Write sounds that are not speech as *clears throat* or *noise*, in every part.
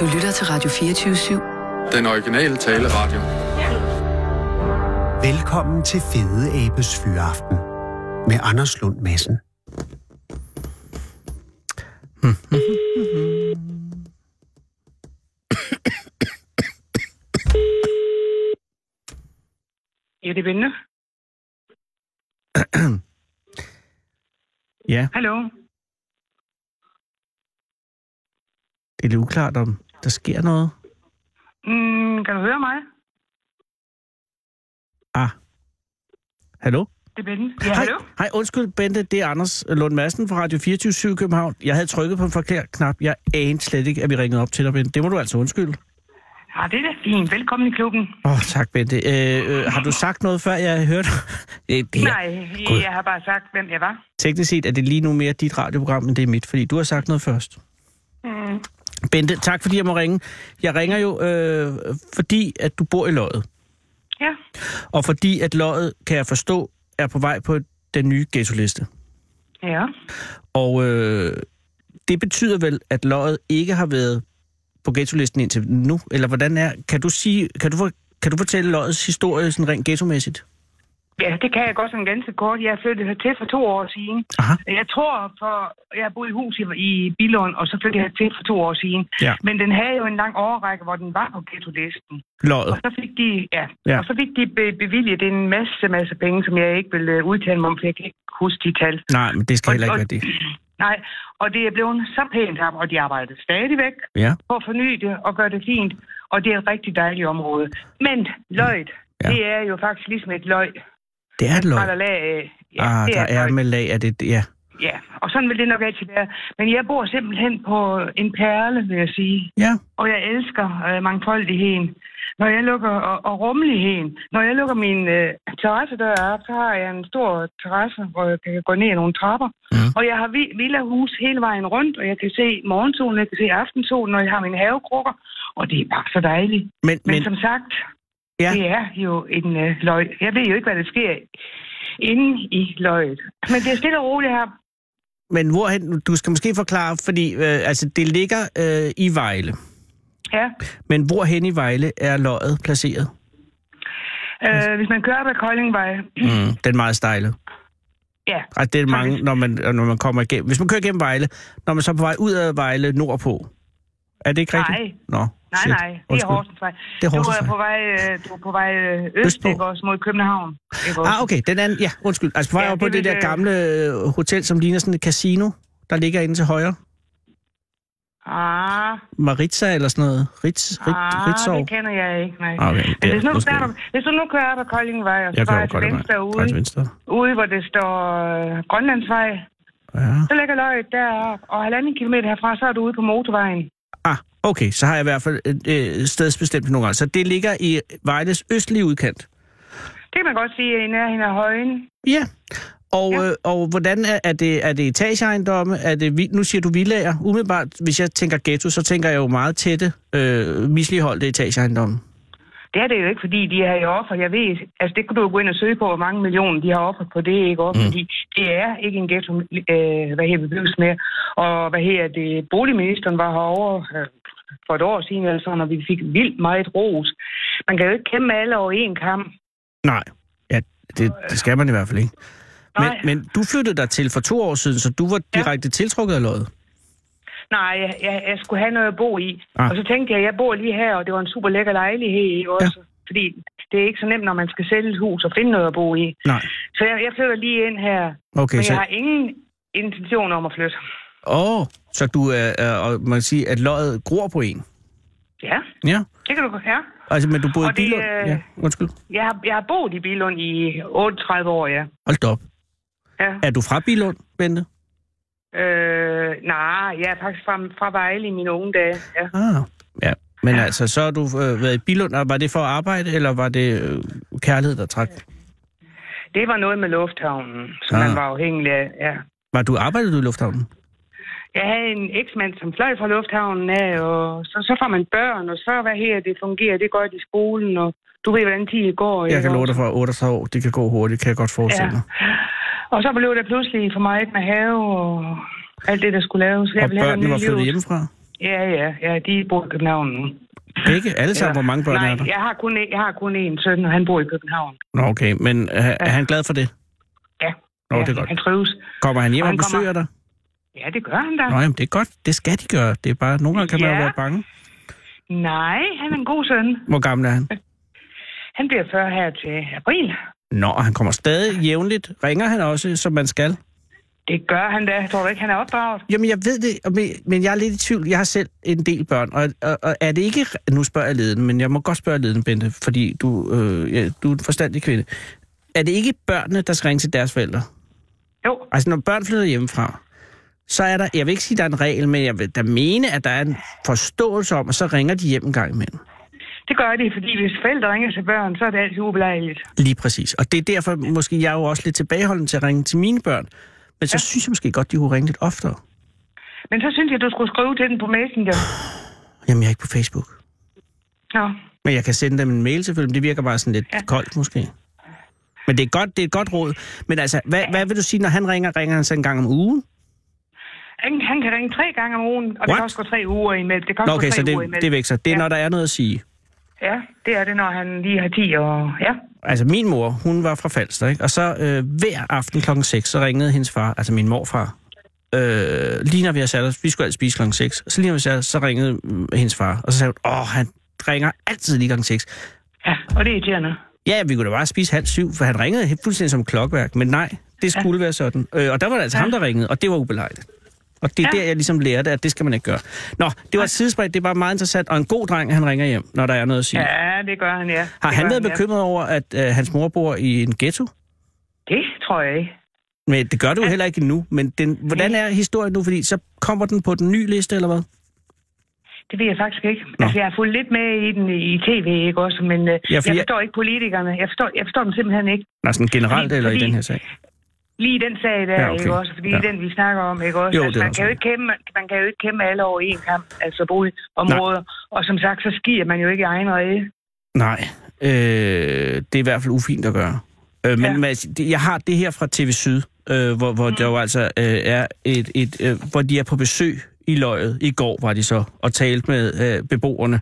Du lytter til Radio 24-7. Den originale taleradio. Velkommen til Fede Abes Fyraften med Anders Lund Madsen. Ja, *coughs* det er Bente. Ja, Hallo? det er lidt uklart, om der sker noget. Mm, kan du høre mig? Ah. Hallo? Det er Bente. Ja, Hej, hallo? hej, undskyld, Bente. Det er Anders Lund Madsen fra Radio 24 København. Jeg havde trykket på en forkert knap. Jeg anede slet ikke, at vi ringede op til dig, Bente. Det må du altså undskylde. Ja, det er da fint. Velkommen i klubben. Åh, oh, tak, Bente. Øh, øh, har du sagt noget, før jeg hørte? *laughs* Det her. Nej, Gud. jeg har bare sagt, hvem jeg var. Teknisk set er det lige nu mere dit radioprogram, end det er mit, fordi du har sagt noget først. Mm. Bente, tak fordi jeg må ringe. Jeg ringer jo, øh, fordi at du bor i Løjet. Ja, Og fordi at Løjet, kan jeg forstå, er på vej på den nye ghetto-liste. ja. Og øh, det betyder vel, at løjet ikke har været på ghetto-listen indtil nu? Eller hvordan er... Kan du, sige, kan du, kan du fortælle løjets historie sådan rent ghetto-mæssigt? Ja, det kan jeg godt sådan ganske kort. Jeg flyttede hertil for to år siden. Aha. Jeg tror, for jeg har boet i hus i, i Billund, og så flyttede jeg hertil for to år siden. Ja. Men den havde jo en lang overrække, hvor den var på ghetto-listen. Løjet. Og så fik de, ja, Ja. Og så fik de be- bevilget en masse, masse penge, som jeg ikke vil øh, udtale mig om, for jeg kan ikke huske de tal. Nej, men det skal Og- heller ikke være det. *clears throat* Nej, og det er blevet så pænt her, og de arbejder stadigvæk Ja. på at forny det og gøre det fint, og det er et rigtig dejligt område. Men løjet, ja. det er jo faktisk ligesom et løg. Det er et Fra der løg. lag af. Ja, ah, det der er løg. med lag af det. Ja. Ja, og sådan vil det nok altid være. Men jeg bor simpelthen på en perle, vil jeg sige. Ja. Og jeg elsker øh, mangfoldigheden. Når jeg lukker, og, og rummeligheden. Når jeg lukker min øh, terrassedør op, så har jeg en stor terrasse, hvor jeg kan gå ned ad nogle trapper. Mhm. Og jeg har vi- villahus hele vejen rundt, og jeg kan se morgensolen, jeg kan se aftensolen, og jeg har mine havekrukker. Og det er bare så dejligt. Men, men Men som sagt, Ja. det er jo en øh, løg. Jeg ved jo ikke, hvad der sker inde i løget. Men det er stille og roligt her. men hvorhen... Du skal måske forklare, fordi øh, altså, det ligger øh, i Vejle. Ja. Men hvorhen i Vejle er løjet placeret? Øh, hvis man kører på Koldingvej, Mm, den meget stejle. ja. Altså, det er mange, når man, når man kommer igennem. Hvis man kører gennem Vejle, når man så er på vej ud af Vejle nordpå. Er det ikke rigtigt? Nej. Nå, Nej, shit. nej, det er. Horsensvej. Det er Du er Horsensvej. på vej, øh, du er på vej øh, øst, Østpå. ikke også, mod København. Ikke også? Ah, okay, den anden, ja, undskyld. Altså på vej Ja, op på det det der øh, gamle øh, hotel, som ligner sådan et casino, der ligger inde til højre. Ah, Maritza eller sådan noget. Ritz, Rit, ah, Ritzov. det kender jeg ikke, nej. Ah, Okay, Men ja, hvis, nu, kører, hvis du nu kører på Koldingvej, og så godt til venstre ude, til venstre. ude, hvor det står øh, Grønlandsvej, Ja. så ligger løjet deroppe, og halvanden kilometer herfra, så er du ude på motorvejen. Ah, okay, så har jeg i hvert fald et øh, stedsbestemt nogle gange. Så det ligger i Vejles østlige udkant. Det kan man godt sige, i nærheden af højen. Ja. Og, Ja. øh, og hvordan er, er, det, er det etageejendomme? Er det, nu siger du villager. Umiddelbart, hvis jeg tænker ghetto, så tænker jeg jo meget tætte, øh, misligeholdte etageejendomme. Det er det jo ikke, fordi de har jo offer. Jeg ved, altså det kan du jo gå ind og søge på, hvor mange millioner de har offeret på det, ikke også? Mm. Fordi det er ikke en ghetto, øh, hvad her bebygges med. Og hvad her det, boligministeren var herovre øh, for et år siden, altså, når vi fik vildt meget ros. Man kan jo ikke kæmpe alle over en kamp. Nej, ja, det, det skal man i hvert fald ikke. Men, Nej. men du flyttede dig til for to år siden, så du var direkte ja. tiltrukket af løjet. Nej, jeg, jeg, jeg skulle have noget at bo i. Ah. Og så tænkte jeg, jeg bor lige her, og det var en super lækker lejlighed også. Ja. Fordi det er ikke så nemt, når man skal sælge et hus og finde noget at bo i. Nej, Så jeg, jeg flytter lige ind her. okay. Men Så, jeg har ingen intention om at flytte. åh, så du er, er, og man kan sige, at løjet gror på en. Ja, Ja, det kan du godt her. altså, men du boede i det, Billund. øh, Ja, undskyld. Jeg har, jeg har boet i Bilund i 38 år, ja. Hold op. ja. Er du fra Billund, Bente? Øh, nej, jeg er faktisk fra, fra Vejle i mine unge dage. Ja. Ah, ja. Men ja. altså, så har du øh, været i Billund, og var det for at arbejde, eller var det øh, kærlighed, der trak? Det var noget med lufthavnen, som Ah. man var afhængig af. Ja. Var du arbejdede du i lufthavnen? Jeg havde en eksmand, som fløj fra lufthavnen af, og så, så får man børn, og så hvad her, det fungerer, det går i skolen, og du ved, hvordan tiden går. Jeg ikke kan love dig for 38 år. Det kan gå hurtigt, kan jeg godt forestille Ja. mig. Og så blev det pludselig for mig med have og alt det, der skulle laves. Jeg Og børnene var flyttet hjemmefra? Ja, ja, ja, de bor i København nu. Begge? Alle sammen? Hvor mange børn Nej, er der? jeg har, kun, en- jeg har kun en søn, og han bor i København. Nå, okay. Men er, er han glad for det? Ja, Nå, ja det er godt. han trives. Kommer han hjem Og og han kommer- besøger dig? Ja, det gør han da. Nå, jamen, det er godt. Det skal de gøre. Det er bare, nogle gange kan man jo Ja. være bange. Nej, han er en god søn. Hvor gammel er han? *laughs* Han bliver 40 her til april. Nå, og han kommer stadig jævnligt. Ringer han også, som man skal? Det gør han da. Tror du ikke, han er opdraget? Jamen, jeg ved det, men jeg er lidt i tvivl. Jeg har selv en del børn, og, og, og er det ikke... Nu spørger jeg leden, men jeg må godt spørge leden, Bente, fordi du, øh, ja, du er en forstandig kvinde. Er det ikke børnene, der skal ringe til deres forældre? Jo, Altså, når børn flytter hjemmefra, så er der... Jeg vil ikke sige, at der er en regel, men jeg vil da mene, at der er en forståelse om, at så ringer de hjem en gang imellem. Det gør de, fordi hvis forældre ringer til børn, så er det altid ubelejligt. Lige præcis. Og det er derfor, måske jeg er jo også lidt tilbageholden til at ringe til mine børn. Men så ja. synes jeg måske godt, de kunne ringe lidt oftere. Men så synes jeg, du skulle skrive til den på Messenger. *sighs* Jamen, jeg er ikke på Facebook. Nå, Men jeg kan sende dem en mail selvfølgelig, men det virker bare sådan lidt ja. Ja. koldt måske. Men det er, godt, det er et godt råd. Men altså, hvad, hvad vil du sige, når han ringer? Ringer han så en gang om ugen? han, han kan ringe tre gange om ugen, og det What? kan også gå tre uger imellem. Det kan også okay, gå så tre uger det, imellem. det vækser. Det er, Ja. når der er noget at sige. Ja, det er det, når han lige har 10 og... Ja, Altså, min mor, hun var fra Falster, ikke? Og så øh, hver aften klokken 6, så ringede hendes far, altså min morfar, øh, lige når vi har sat os, vi skulle altid spise klokken 6, så lige når vi satte os, så ringede mm, hendes far, og så sagde hun, åh, han ringer altid lige klokken 6. ja, og det er irriterende. Ja, vi kunne da bare spise halv syv, for han ringede fuldstændig som klokværk, men nej, det skulle ja. være sådan. Øh, og der var det altså ja. ham, der ringede, og det var ubelejligt. Og det er ja. Ja. der, jeg ligesom lærte, at det skal man ikke gøre. Nå, det var et sidespring, det var meget interessant, og en god dreng, han ringer hjem, når der er noget at sige. Ja. Ja, det gør han, ja. Har det han været ja. bekymret over, at øh, hans mor bor i en ghetto? Det tror jeg ikke. Men det gør du jo heller ikke nu. Men den, hvordan er historien nu? Fordi så kommer den på den nye liste, eller hvad? Det ved jeg faktisk ikke. Nå. Altså, jeg har fulgt lidt med i den i tv, ikke også? Men ja, fordi jeg jeg- forstår ikke politikerne. Jeg forstår, jeg forstår dem simpelthen ikke. Nej, sådan generelt Fordi- eller i fordi- den her sag? Lige den sag der, Ja, okay. ikke også? Fordi Ja. den, vi snakker om, ikke også? Jo, altså, man, kan jo ikke kæmpe, man kan jo ikke kæmpe alle over en kamp, altså boligområder. Og som sagt, så skier man jo ikke i egen rede. Nej, øh, det er i hvert fald ufint at gøre. Øh, men Ja. Mads, jeg har det her fra TV Syd, øh, hvor, hvor mm. der jo altså øh, er et, et øh, hvor de er på besøg i løjet. I går var de så og talte med øh, beboerne,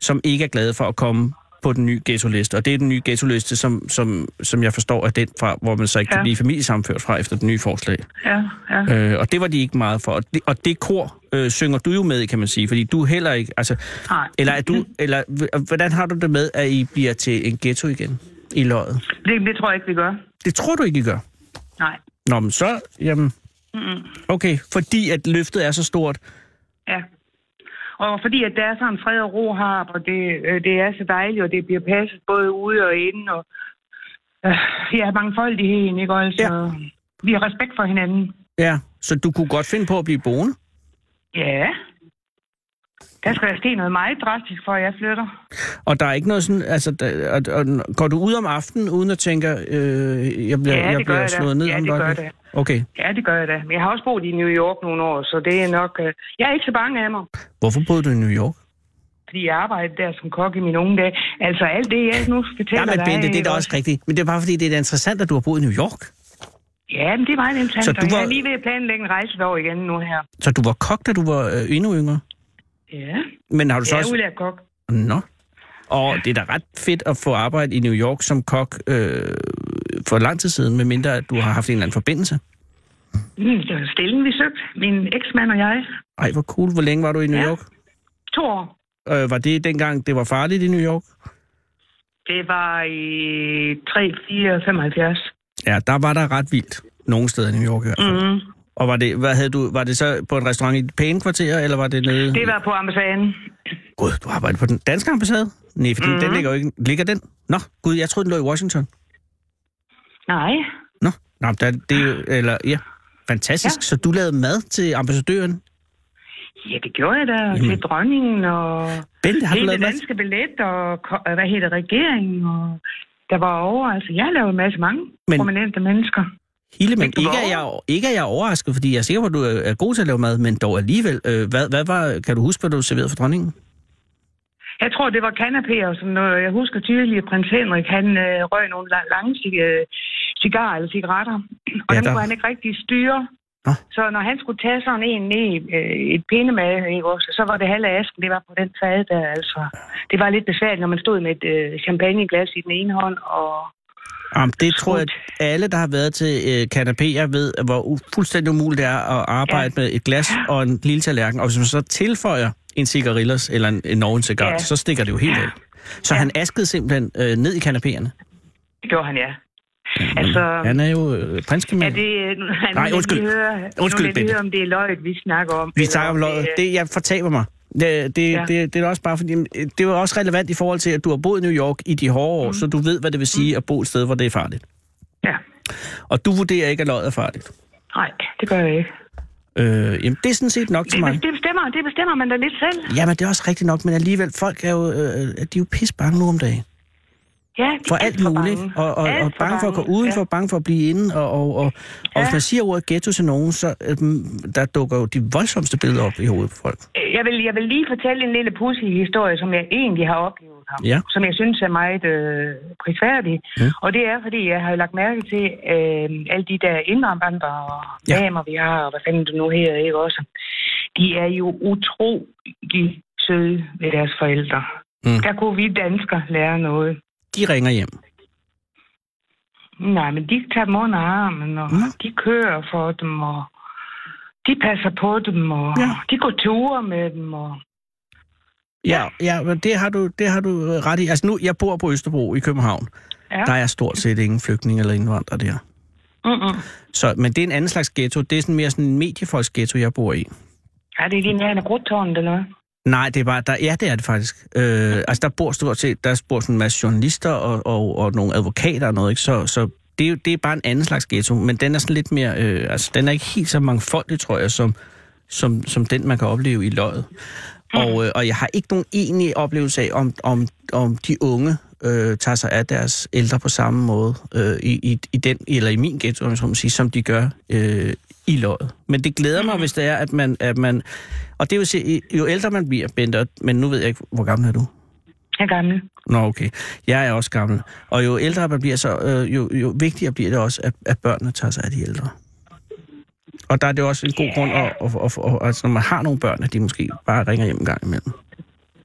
som ikke er glade for at komme på den nye ghetto-liste. Og det er den nye ghetto-liste, som, som, som jeg forstår er den fra, hvor man så ikke ja. kan blive familiesamført fra efter den nye forslag. Ja, ja. Øh, og det var de ikke meget for. Og det, og det kor øh, synger du jo med kan man sige, fordi du er heller ikke... Altså, Nej. eller er du, eller hvordan har du det med, at I bliver til en ghetto igen i løjet? Det, det tror jeg ikke, vi gør. Det tror du ikke, I gør? Nej. Nå, men så, jamen... Mm-mm. Okay, fordi at løftet er så stort. Ja. Og fordi at der er sådan fred og ro her, og det, øh, det er så dejligt, og det bliver passet både ude og inde, og øh, ja, mangfoldigheden, ikke? Ja. Ja. Vi har respekt for hinanden. Ja, så du kunne godt finde på at blive boende? Ja. Der skal der ske noget meget drastisk, for at jeg flytter. Og der er ikke noget sådan, altså, der, og, og, går du ud om aftenen, uden at tænke, øh, jeg bliver, Ja, det jeg bliver jeg da. slået ned Ja, om det et gør jeg Okay. Ja, det gør jeg da. Men jeg har også boet i New York nogle år, så det er nok... Øh, jeg er ikke så bange af mig, Hvorfor boede du i New York? fordi jeg arbejdede der som kok i mine unge dage. Altså alt det, jeg nu fortæller Ja, men dig... Bente, det er da også rigtigt. Men det er bare fordi, det er da interessant, at du har boet i New York. Ja, men det er meget interessant. Så du var- Jeg er lige ved at planlægge en rejse derover igen nu her. Så du var kok, da du var øh, endnu yngre? Ja, Men har du så jeg er også... udlært kok. Nå. Og det er da ret fedt at få arbejde i New York som kok øh, for lang tid siden, medmindre at du har haft en eller anden forbindelse. Mm, det var stillingen, vi søgte. Min eksmand og jeg. Ej, hvor cool. Hvor længe var du i New Ja. York? To år. Øh, var det dengang, det var farligt i New York? Det var i 3, 4, 75. Ja, der var der ret vildt. Nogle steder i New York i hvert fald. Mm. Og var det, hvad havde du, var det så på en restaurant i et pæne kvarter, eller var det nede? Det var på ambassaden. Gud, du arbejdede på den danske ambassade? Nej, fordi mm. den ligger jo ikke... Ligger den? Nå, gud, jeg troede, den lå i Washington. Nej. Nå, Nå der, det er jo... Eller, ja, fantastisk. Ja. Så du lavede mad til ambassadøren? Ja, det gjorde jeg da. Jamen. Til dronningen og Bente, har du lavet mad? danske billet og hvad hedder regeringen. Og der var over. Altså, jeg lavede en masse mange men... prominente mennesker. Hele, men ikke er, jeg, ikke er jeg overrasket, fordi jeg er sikker på, at du er god til at lave mad, men dog alligevel. Øh, hvad, hvad var, kan du huske, hvad du serverede for dronningen? Jeg tror, det var kanapéer noget. Jeg husker tydeligt, at prins Henrik, han øh, røg nogle la- lange øh, cigarer eller cigaretter. Og Ja, dem der- kunne han ikke rigtig styre. Nå. Så når han skulle tage sådan en ned, øh, et pindemad, ikke også, så var det halve asken, det var på den fad der, altså. Det var lidt besværligt, når man stod med et øh, champagneglas i den ene hånd, og Jamen, det tror jeg, at alle, der har været til øh, kanapéer, ved, hvor fuldstændig umuligt det er at arbejde ja. med et glas og en lille tallerken. Og hvis man så tilføjer en cigarillos eller en, en Norge cigar, ja. Ja. så stikker det jo helt af. Så ja. han askede simpelthen øh, ned i kanapéerne. det gjorde han, ja. Altså, Han er jo øh, er prinskemand. det... Nu, Nej, undskyld. Høre, Undskyld, nu Bente. høre, om det er løjet, vi snakker om. Vi snakker om løjet. det, Det, jeg fortaber mig. Det, det, ja. Ja. det, det er også bare fordi, det er jo også relevant i forhold til, at du har boet i New York i de hårde år, mm. så du ved, hvad det vil sige at bo et sted, hvor det er farligt. Ja. Og du vurderer ikke, at løjet er farligt. Nej, det gør jeg ikke. Øh, jamen, det er sådan set nok til mig. det, bestemmer, det bestemmer man da lidt selv. Jamen, det er også rigtigt nok, men alligevel, folk er jo, øh, de er jo pis bange nu om dagen. Ja, For alt for muligt. bange. Og, og, Alt og bange for at gå udenfor, bange for at blive inde. Og, og, og, og Ja. hvis man siger ordet ghetto til nogen, så øh, der dukker jo de voldsomste billeder op i hovedet på folk. Jeg vil, jeg vil lige fortælle en lille pussy historie, som jeg egentlig har oplevet ham. Ja. Som jeg synes er meget øh, prisværdig. Mm. Og det er, fordi jeg har lagt mærke til øh, alle de der indvandrere og Ja. damer, vi har, og hvad fanden det nu her, ikke også? De er jo utrolig søde ved deres forældre. Mm. Der kunne vi danskere lære noget. De ringer hjem. Nej, men de tager dem under armen, og Nå. de kører for dem, og de passer på dem, og Ja. de går ture med dem, og Ja, ja men det har, du, det har du øh, ret i. Altså nu, jeg bor på Østerbro i København. ja. Der er stort set ingen flygtning eller indvandrer der. Mm-mm. Så, men det er en anden slags ghetto. Det er sådan mere sådan en mediefolks-ghetto, jeg bor i. Er det lige nærmere grudtårnet eller noget? Nej, det er bare, der, ja, det er det faktisk. Øh, altså, der bor stort set, der bor sådan en masse journalister og, og, og nogle advokater og noget, ikke? Så, så det, er det er bare en anden slags ghetto, men den er sådan lidt mere, øh, altså, den er ikke helt så mangfoldig, tror jeg, som, som, som den, man kan opleve i løjet. Og, øh, og jeg har ikke nogen egentlig oplevelse af, om, om, om de unge øh, tager sig af deres ældre på samme måde øh, i, i, i den, eller i min ghetto, om jeg så må sige, som de gør øh, i løjet. Men det glæder mig, hvis det er, at man... At man og det vil sige, jo ældre man bliver, Bente, men nu ved jeg ikke, hvor gammel er du? Jeg er gammel. Nå, okay. Jeg er også gammel. Og jo ældre man bliver, så øh, jo, jo vigtigere bliver det også, at, at børnene tager sig af de ældre. Og der er det også en god grund, at, at, at, at, at, altså, når man har nogle børn, at de måske bare ringer hjem en gang imellem.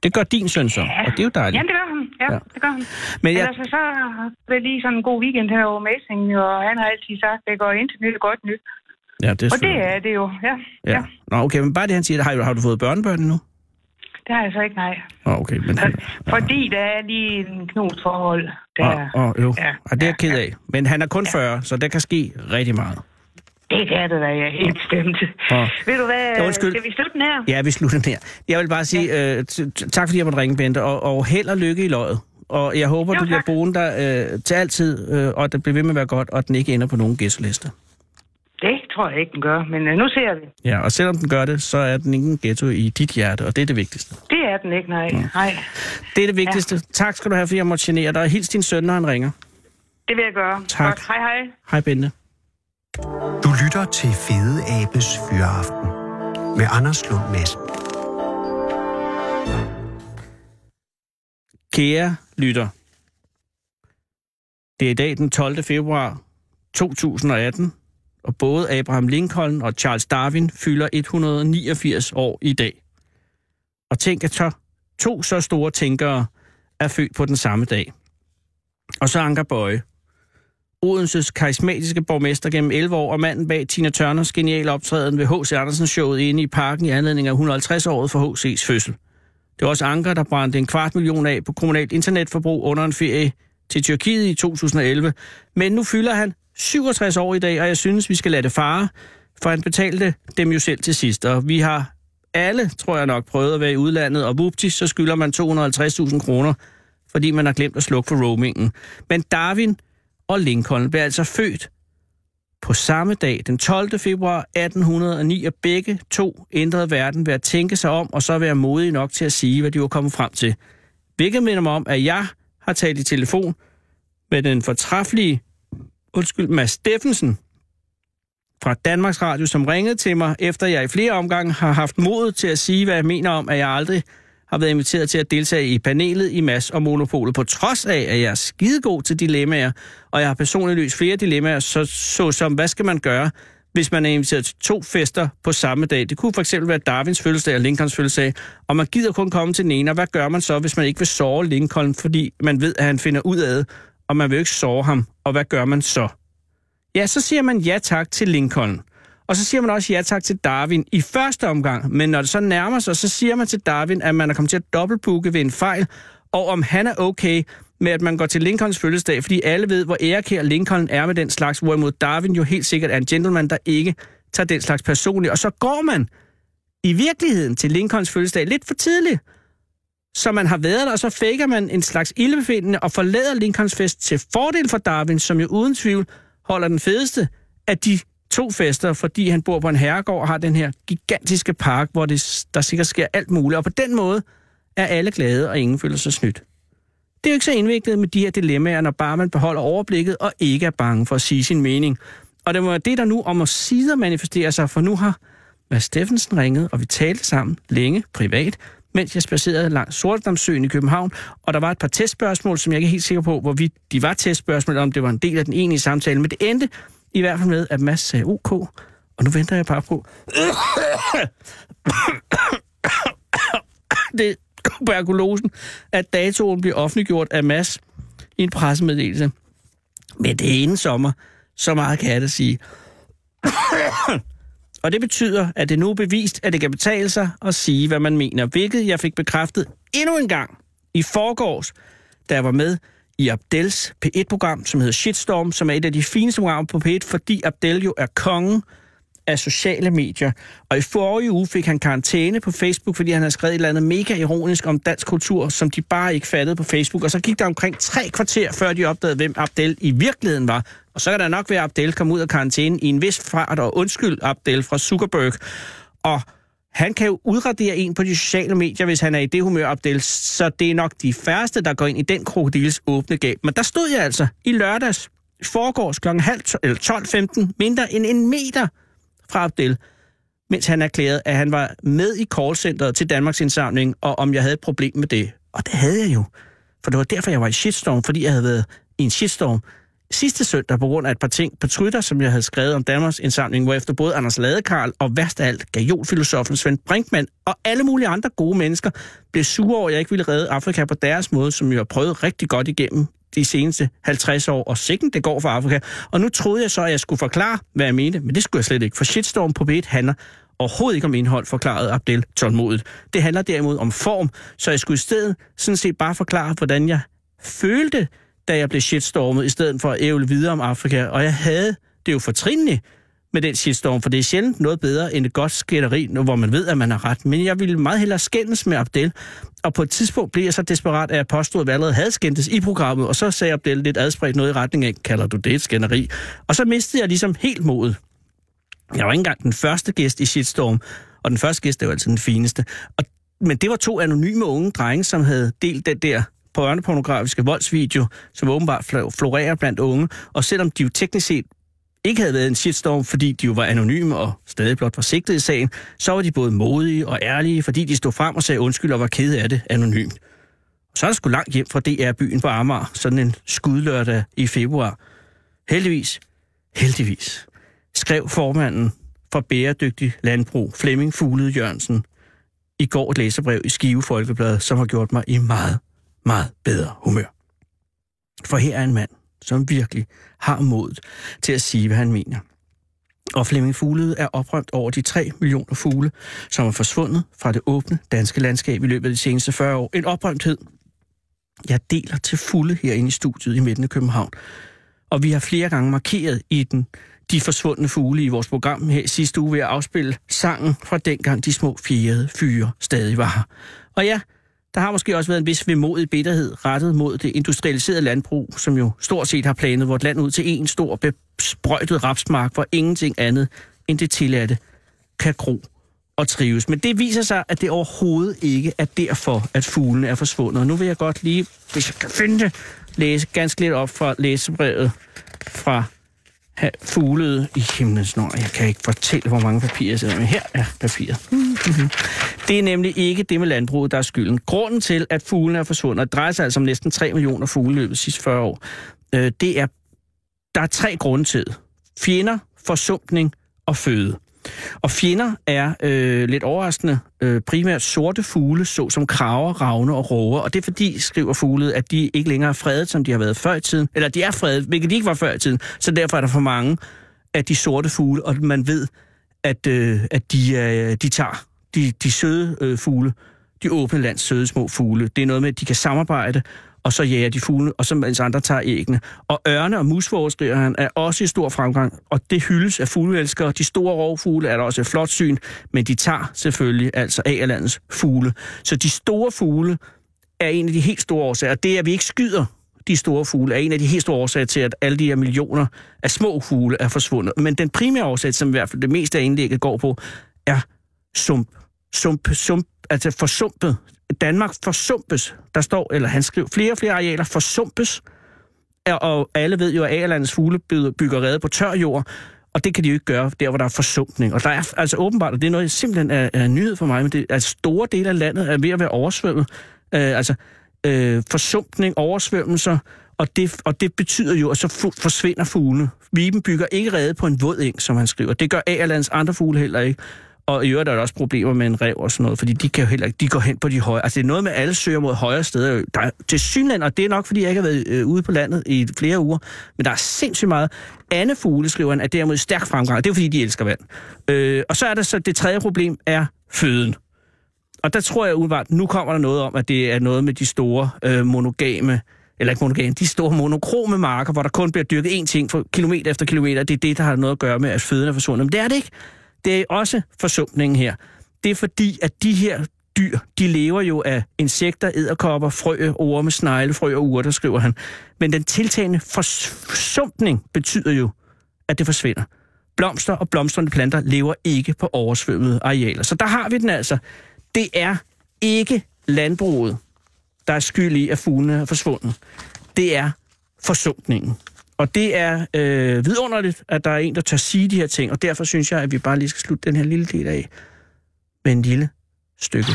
Det gør din søn så, og det er jo dejligt. Jamen, det gør. Ja, Ja. ja. det gør han. Men jeg, Ellers så er det lige sådan en god weekend her over Messing, og han har altid sagt, at det går ind til nyt og godt nyt. ja, det er Og det er det jo, ja. Ja. ja. Nå, okay, men bare det, han siger, har, har du fået børnebørn nu? Det har jeg så ikke, nej. Nå, okay, men han... Fordi der er lige en knust forhold. Der. Åh, oh, jo. Ja, Og det er jeg ja, ked af. Men han er kun 40, så der kan ske rigtig meget. Det kan det da, jeg er helt stemt. Åh. Ved du hvad, Ja, undskyld. skal vi slutte den her? Ja, vi slutter der. Jeg vil bare sige øh, t- t- tak, fordi jeg måtte ringe, Bente, og, og held og lykke i løjet. Og jeg håber, Jo, du bliver boende der øh, til altid, øh, og at det bliver ved med at være godt, og at den ikke ender på nogen ghettoliste. Det tror jeg ikke, den gør, men øh, nu ser vi. Ja, og selvom den gør det, så er den ikke en ghetto i dit hjerte, og det er det vigtigste. Det er den ikke, nej. nej. Det er det vigtigste. Ja. Tak skal du have, fordi jeg måtte genere dig, hils din søn, når han ringer. Det vil jeg gøre. Tak. Godt. Hej, hej. Hej, Bente. Du lytter til Fede Abes Fyraften med Anders Lund Madsen. Kære lytter, det er i dag den 12. februar 2018, og både Abraham Lincoln og Charles Darwin fylder 189 år i dag. Og tænk, at så to så store tænkere er født på den samme dag. Og så Anker Bøje, Odenses karismatiske borgmester gennem 11 år, og manden bag Tina Turners geniale optræden ved H.C. Andersen-showet inde i parken i anledning af 150-året for H.C.'s fødsel. Det var også Anker, der brændte en kvart million af på kommunalt internetforbrug under en ferie til Tyrkiet i 2011. Men nu fylder han 67 år i dag, og jeg synes, vi skal lade det fare, for han betalte dem jo selv til sidst. Og vi har alle, tror jeg nok, prøvet at være i udlandet, og vupti, så skylder man 250.000 kroner, fordi man har glemt at slukke for roamingen. Men Darwin og Lincoln blev altså født på samme dag, den 12. februar 1809, og begge to ændrede verden ved at tænke sig om, og så være modige nok til at sige, hvad de var kommet frem til. Hvilket minder mig om, at jeg har talt i telefon med den fortræffelige, undskyld, Mads Steffensen fra Danmarks Radio, som ringede til mig, efter jeg i flere omgange har haft mod til at sige, hvad jeg mener om, at jeg aldrig har været inviteret til at deltage i panelet i Mass og Monopolet, på trods af, at jeg er skidegod til dilemmaer, og jeg har personligt løst flere dilemmaer, så, så som, hvad skal man gøre, hvis man er inviteret til to fester på samme dag. Det kunne for eksempel være Darwins fødselsdag og Lincolns fødselsdag, og man gider kun komme til den ene, og hvad gør man så, hvis man ikke vil sove Lincoln, fordi man ved, at han finder ud af det, og man vil ikke sove ham, og hvad gør man så? Ja, så siger man ja tak til Lincoln. Og så siger man også ja tak til Darwin i første omgang, men når det så nærmer sig, så siger man til Darwin, at man er kommet til at dobbeltbooke ved en fejl, og om han er okay med, at man går til Lincolns fødselsdag, fordi alle ved, hvor ærekær Lincoln er med den slags, hvorimod Darwin jo helt sikkert er en gentleman, der ikke tager den slags personligt. Og så går man i virkeligheden til Lincolns fødselsdag lidt for tidligt. Så man har været der, og så faker man en slags ildbefindende og forlader Lincolns fest til fordel for Darwin, som jo uden tvivl holder den fedeste af de to fester, fordi han bor på en herregård og har den her gigantiske park, hvor det, der sikkert sker alt muligt. Og på den måde er alle glade, og ingen føler sig snydt. Det er jo ikke så indviklet med de her dilemmaer, når bare man beholder overblikket og ikke er bange for at sige sin mening. Og det var det, der nu om at sider manifesterer sig, for nu har Mads Steffensen ringet, og vi talte sammen længe privat, mens jeg spacerede langs Sortedamsøen i København, og der var et par testspørgsmål, som jeg ikke er helt sikker på, hvorvidt de var testspørgsmål, om det var en del af den egentlige samtale, men det endte i hvert fald med, at Mads sagde OK, og nu venter jeg bare på... *coughs* det tuberkulosen, at datoen bliver offentliggjort af Mads i en pressemeddelelse. Men det er inden sommer, så meget kan jeg da sige. *coughs* Og det betyder, at det nu er bevist, at det kan betale sig at sige, hvad man mener, hvilket jeg fik bekræftet endnu en gang i forgårs, da jeg var med i Abdels P1-program, som hedder Shitstorm, som er et af de fineste programmer på P1, fordi Abdel jo er kongen af sociale medier. Og i forrige uge fik han karantæne på Facebook, fordi han havde skrevet et eller andet mega ironisk om dansk kultur, som de bare ikke fattede på Facebook. Og så gik der omkring tre kvarter, før de opdagede, hvem Abdel i virkeligheden var. Og så kan der nok være, at Abdel kom ud af karantæne i en vis fart, og undskyld Abdel fra Zuckerberg. Og han kan jo udradere en på de sociale medier, hvis han er i det humør, Abdel. Så det er nok de færreste, der går ind i den krokodils åbne gab. Men der stod jeg altså i lørdags, i forgårs kl. 12.15, mindre end en meter fra Abdel, mens han erklærede, at han var med i callcenteret til Danmarks Indsamling, og om jeg havde et problem med det. Og det havde jeg jo. For det var derfor, jeg var i shitstorm, fordi jeg havde været i en shitstorm sidste søndag på grund af et par ting på Twitter, som jeg havde skrevet om Danmarks indsamling, hvor efter både Anders Ladekarl og værst af alt gajolfilosofen Svend Brinkmann og alle mulige andre gode mennesker blev sure over, at jeg ikke ville redde Afrika på deres måde, som jeg har prøvet rigtig godt igennem de seneste 50 år, og sikkert det går for Afrika. Og nu troede jeg så, at jeg skulle forklare, hvad jeg mente, men det skulle jeg slet ikke, for shitstorm på B1 handler overhovedet ikke om indhold, forklarede Abdel tålmodigt. Det handler derimod om form, så jeg skulle i stedet sådan set bare forklare, hvordan jeg følte, da jeg blev shitstormet, i stedet for at ævle videre om Afrika. Og jeg havde det jo fortrinligt med den shitstorm, for det er sjældent noget bedre end et godt skænderi, hvor man ved, at man har ret. Men jeg ville meget hellere skændes med Abdel, og på et tidspunkt blev jeg så desperat, at jeg påstod, at vi allerede havde skændtes i programmet, og så sagde Abdel lidt adspredt noget i retning af, kalder du det et skænderi? Og så mistede jeg ligesom helt modet. Jeg var ikke engang den første gæst i Shitstorm, og den første gæst er jo altid den fineste. Og, men det var to anonyme unge drenge, som havde delt den der børnepornografiske voldsvideo, som åbenbart florerer blandt unge. Og selvom de jo teknisk set ikke havde været en shitstorm, fordi de jo var anonyme og stadig blot var sigtet i sagen, så var de både modige og ærlige, fordi de stod frem og sagde undskyld og var kede af det anonymt. Så er der sgu langt hjem fra DR-byen på Amager, sådan en skudlørdag i februar. Heldigvis, heldigvis, skrev formanden for Bæredygtig Landbrug, Flemming Fuglede Jørgensen, i går et læserbrev i Skive Folkeblad, som har gjort mig i meget, meget bedre humør. For her er en mand, som virkelig har modet til at sige, hvad han mener. Og Flemming Fuglede er oprømt over de 3 millioner fugle, som er forsvundet fra det åbne danske landskab i løbet af de seneste 40 år. En oprømthed, jeg deler til fulde herinde i studiet i midten af København. Og vi har flere gange markeret i den de forsvundne fugle i vores program her sidste uge ved at afspille sangen fra dengang de små fjerde fyre stadig var her. Og ja, der har måske også været en vis vemodig bitterhed rettet mod det industrialiserede landbrug, som jo stort set har planet vort land ud til en stor besprøjtet rapsmark, hvor ingenting andet end det tilladte kan gro og trives. Men det viser sig, at det overhovedet ikke er derfor, at fuglene er forsvundet. Og nu vil jeg godt lige, hvis jeg kan finde det, læse ganske lidt op fra læsebrevet fra have fuglet i himlens nord. Jeg kan ikke fortælle, hvor mange papirer jeg sidder med. Her er papiret. Det er nemlig ikke det med landbruget, der er skylden. Grunden til, at fuglene er forsvundet, og drejer sig altså om næsten 3 millioner fugle løbet sidste 40 år, øh, det er, der er tre grunde til Fjender, forsumpning og føde. Og fjender er øh, lidt overraskende øh, primært sorte fugle, såsom kraver, ravne og råger. Og det er fordi, skriver fuglet, at de ikke længere er fredet, som de har været før i tiden. Eller de er fredet, hvilket de ikke var før i tiden. Så derfor er der for mange af de sorte fugle, og man ved, at, øh, at de, øh, de tager de, de søde øh, fugle, de åbne lands søde små fugle. Det er noget med, at de kan samarbejde, og så jager de fugle, og så mens andre tager æggene. Og ørne og musvåger, skriver han, er også i stor fremgang, og det hyldes af fugleelskere. De store rovfugle er der også et flot syn, men de tager selvfølgelig altså af landets fugle. Så de store fugle er en af de helt store årsager. Det, at vi ikke skyder de store fugle, er en af de helt store årsager til, at alle de her millioner af små fugle er forsvundet. Men den primære årsag, som i hvert fald det meste af indlægget går på, er sump. Sump, sump, altså forsumpet. Danmark forsumpes. Der står, eller han skriver, flere og flere arealer forsumpes. Og alle ved jo, at Agerlandets fugle bygger rede på tør jord, og det kan de jo ikke gøre, der hvor der er forsumpning. Og der er altså åbenbart, og det er noget simpelthen er, er nyhed for mig, men det, altså store dele af landet er ved at være oversvømmet. Øh, altså øh, forsumpning, oversvømmelser, og det, og det betyder jo, at så forsvinder fuglene. Viben bygger ikke rede på en våd eng, som han skriver. Det gør Agerlands andre fugle heller ikke. Og i øvrigt er der også problemer med en rev og sådan noget, fordi de, kan jo heller ikke, de går hen på de høje. Altså det er noget med, at alle søger mod højere steder. Der er, til Synland, og det er nok, fordi jeg ikke har været øh, ude på landet i flere uger, men der er sindssygt meget. Anne Fugle skriver han, er derimod stærk fremgang. Det er fordi, de elsker vand. Øh, og så er der så, det tredje problem er føden. Og der tror jeg udenbart, nu kommer der noget om, at det er noget med de store øh, monogame eller ikke monogame, de store monokrome marker, hvor der kun bliver dyrket én ting for kilometer efter kilometer, det er det, der har noget at gøre med, at føden er forsvundet. Men det er det ikke. Det er også forsumpningen her. Det er fordi, at de her dyr, de lever jo af insekter, æderkopper, frø, orme, snegle, frø og urter, skriver han. Men den tiltagende forsumpning betyder jo, at det forsvinder. Blomster og blomstrende planter lever ikke på oversvømmede arealer. Så der har vi den altså. Det er ikke landbruget, der er skyld i, at fuglene er forsvundet. Det er forsumpningen. Og det er øh, vidunderligt, at der er en, der tør sige de her ting, og derfor synes jeg, at vi bare lige skal slutte den her lille del af med en lille stykke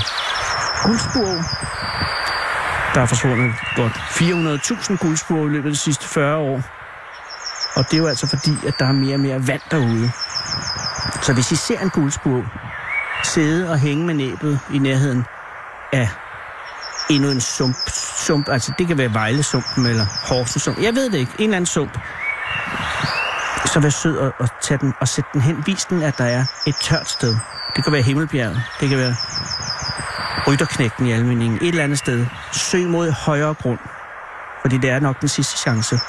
guldspur. Der er forsvundet godt 400.000 guldspur i løbet af de sidste 40 år. Og det er jo altså fordi, at der er mere og mere vand derude. Så hvis I ser en guldspur sidde og hænge med næbet i nærheden af endnu en sump. sump. Altså, det kan være Vejlesumpen eller Horsensumpen. Jeg ved det ikke. En eller anden sump. Så vær sød og, og, tage den, og sætte den hen. Vis den, at der er et tørt sted. Det kan være Himmelbjerget. Det kan være Rytterknægten i Almeningen. Et eller andet sted. Søg mod højere grund. Fordi det er nok den sidste chance,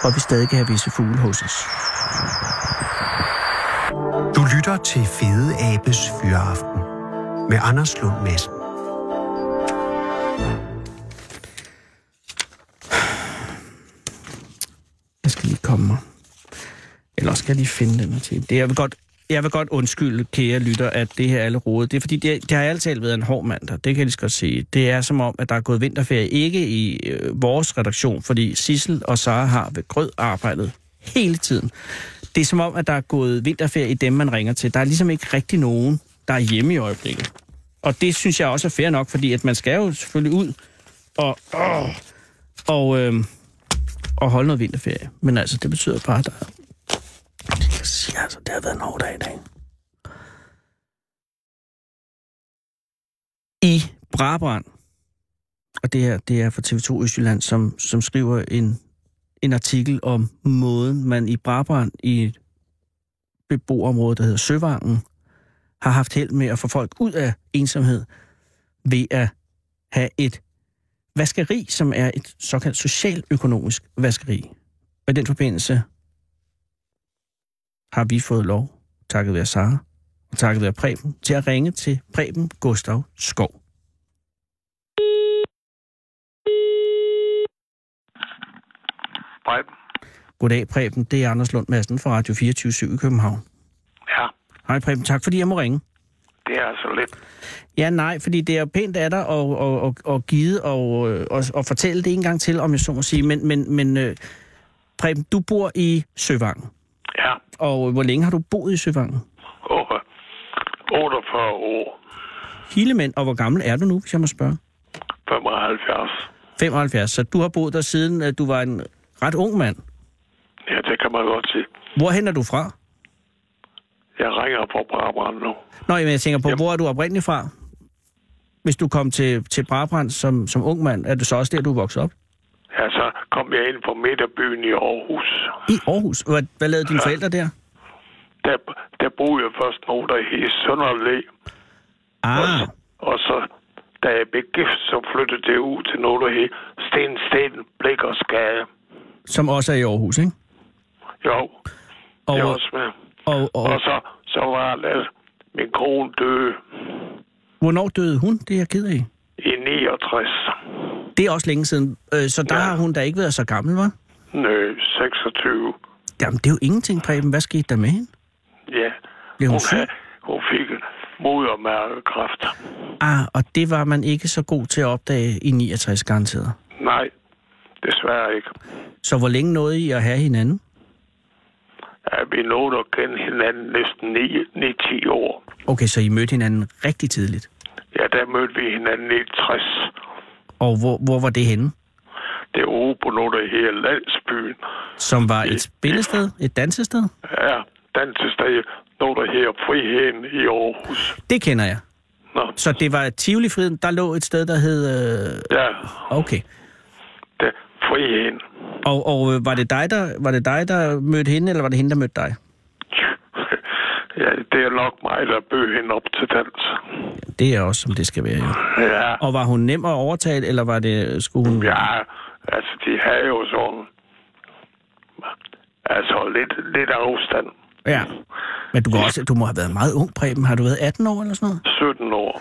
hvor vi stadig kan have visse fugle hos os. Du lytter til Fede Abes Fyraften med Anders Lund Madsen. Komme mig. Eller skal jeg lige finde den her til? Det, jeg, vil godt, jeg vil godt undskylde, kære lytter, at det her er alle rodet. Det er fordi, det, det har altid været en hård mandag. Det kan jeg lige godt sige. Det er som om, at der er gået vinterferie. Ikke i øh, vores redaktion, fordi Sissel og Sara har ved grød arbejdet hele tiden. Det er som om, at der er gået vinterferie i dem, man ringer til. Der er ligesom ikke rigtig nogen, der er hjemme i øjeblikket. Og det synes jeg også er fair nok, fordi at man skal jo selvfølgelig ud og... Åh, og øh, at holde noget vinterferie. Men altså, det betyder bare, at der... Det kan sige, altså, det har været en hård dag i dag. I Brabrand, og det her det er fra TV2 Østjylland, som, som skriver en, en artikel om måden, man i Brabrand i et beboerområde, der hedder Søvangen, har haft held med at få folk ud af ensomhed ved at have et vaskeri, som er et såkaldt socialøkonomisk vaskeri. Og i den forbindelse har vi fået lov, takket være Sara og takket være Preben, til at ringe til Preben Gustav Skov. Preben. Goddag, Preben. Det er Anders Lund Madsen fra Radio 24 i København. Ja. Hej, Preben. Tak fordi jeg må ringe. Det er altså lidt. Ja, nej, fordi det er pænt af dig og, og, og, og givet og, og, og fortælle det en gang til, om jeg så må sige. Men, men, men øh, Preben, du bor i Søvangen. Ja. Og hvor længe har du boet i Søvangen? Oh, 48 år. Hilemænd, og hvor gammel er du nu, hvis jeg må spørge? 75. 75, så du har boet der siden, at du var en ret ung mand. Ja, det kan man godt sige. Hvorhen er du fra? Jeg ringer fra Brabrand nu. Nå, men jeg tænker på, Jamen. hvor er du oprindeligt fra? Hvis du kom til, til Brabrand som, som ung mand, er det så også der, du vokset op? Ja, så kom jeg ind på midterbyen i Aarhus. I Aarhus? Hvad, hvad lavede dine forældre der? Der, der boede jeg først nogen, der hed Sønderlæ. Ah, Og så, da jeg blev gift, så flyttede det ud til noget, der hed Sten, Sten, Blik og Skade. som også er i Aarhus, ikke? Jo, Og, det er også med. Og, og, Og så, så var det, min kone døde hvornår døde hun? Det er jeg ked af. i 69. Det er også længe siden. Øh, så der Ja. har hun da ikke været så gammel, var? Nø, 26. Jamen, det er jo ingenting, Preben. Hvad skete der med hende? Ja. Blev hun Hun, havde, hun fik modermærkekræft. Ah, og det var man ikke så god til at opdage i 69 garanteret. Nej, desværre ikke. Så hvor længe nåede I at have hinanden? Ja, vi nåede at kende hinanden næsten 9-10 år. Okay, så I mødte hinanden rigtig tidligt. Ja, der mødte vi hinanden i 60. Og hvor, hvor var det henne? Det var på noget, der hedder Landsbyen. Som var et spillested? Et dansested? Ja, dansested. Noget, der hedder Friheden i Aarhus. Det kender jeg. Nå, Så det var Tivoli Friden, der lå et sted, der hed... Øh... ja, Okay. Friheden. Og, og øh, var, det dig, der, var det dig, der mødte hende, eller var det hende, der mødte dig? *laughs* Ja, det er nok mig, der bød hende op til dans. Det er også, som det skal være, jo. Ja, Og var hun nem at overtale, eller var det, skulle hun... ja, altså de havde jo sådan... Altså lidt, lidt afstand. ja. Men du, må også, du må have været meget ung, Preben. Har du været 18 år eller sådan noget? 17 år.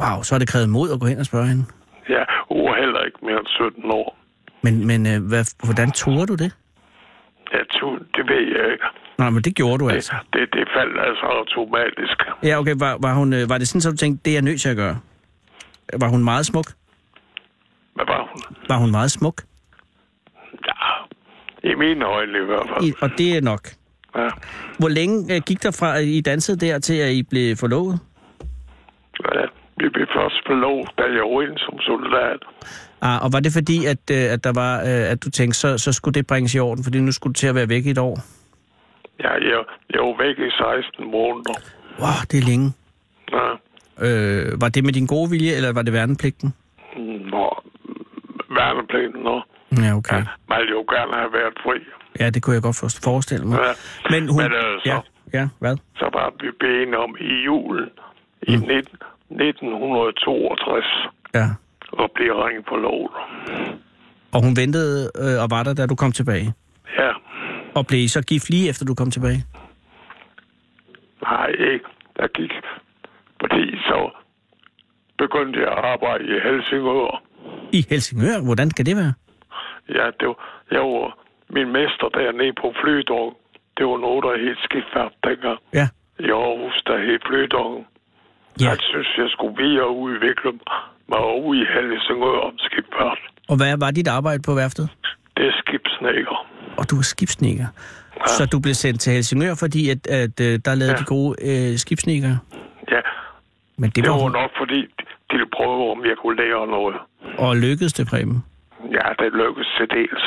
Wow, så har det krævet mod at gå hen og spørge hende. Ja, hun var heller ikke mere end 17 år. Men, men øh, hvad, hvordan tog du det? Jeg tog, det ved jeg ikke. Nej, men det gjorde du Det, altså. det, det faldt altså automatisk. Ja, okay. Var, var, hun, øh, var det sådan, at du tænkte, det er jeg nødt til at gøre? Var hun meget smuk? Hvad var hun? Var hun meget smuk? Ja, i mine øjne i hvert fald. I, og det er nok. Ja. Hvor længe øh, gik der fra, at I dansede der, til at I blev forlovet? Ja, vi blev først forlovet, da jeg inde som soldat. Ah, og var det fordi, at, øh, at, der var, øh, at du tænkte, så, så skulle det bringes i orden, fordi nu skulle du til at være væk i et år? Ja, jeg, jeg var væk i 16 måneder. Wow, det er længe. Ja. Øh, var det med din gode vilje, eller var det værnepligten? Nå, værnepligten og Ja, okay. ja, man ville jo gerne have været fri. Ja, det kunne jeg godt forestille mig. Ja. Men hun... Men, øh, så- ja, ja, hvad? Så var vi enige om i julen i Mm. 19, 1962 Ja. At blive ringet på loven. Og hun ventede øh, og var der, da du kom tilbage? Ja, Og blev I så gift lige efter, du kom tilbage? nej, ikke. Der gik, fordi så begyndte jeg at arbejde i Helsingør. I Helsingør? Hvordan kan det være? Ja, det var, jeg var min mester dernede på flydog. Det var noget, der hed skibsfærd dengang. Ja. I Aarhus, der hed flydog. Ja. Jeg synes, jeg skulle videre udvikle mig ude i Helsingør om skibsfærd. Og hvad var dit arbejde på værftet? Det er skibsnækker. Og du var skibsnikker. Ja. Så du blev sendt til Helsingør, fordi at, at, øh, der lavede ja. De gode øh, skibsnikker? Ja, Men det det var, var nok fordi, de ville prøve, om jeg kunne lære noget. Og lykkedes det, Preben? Ja, det lykkedes til dels.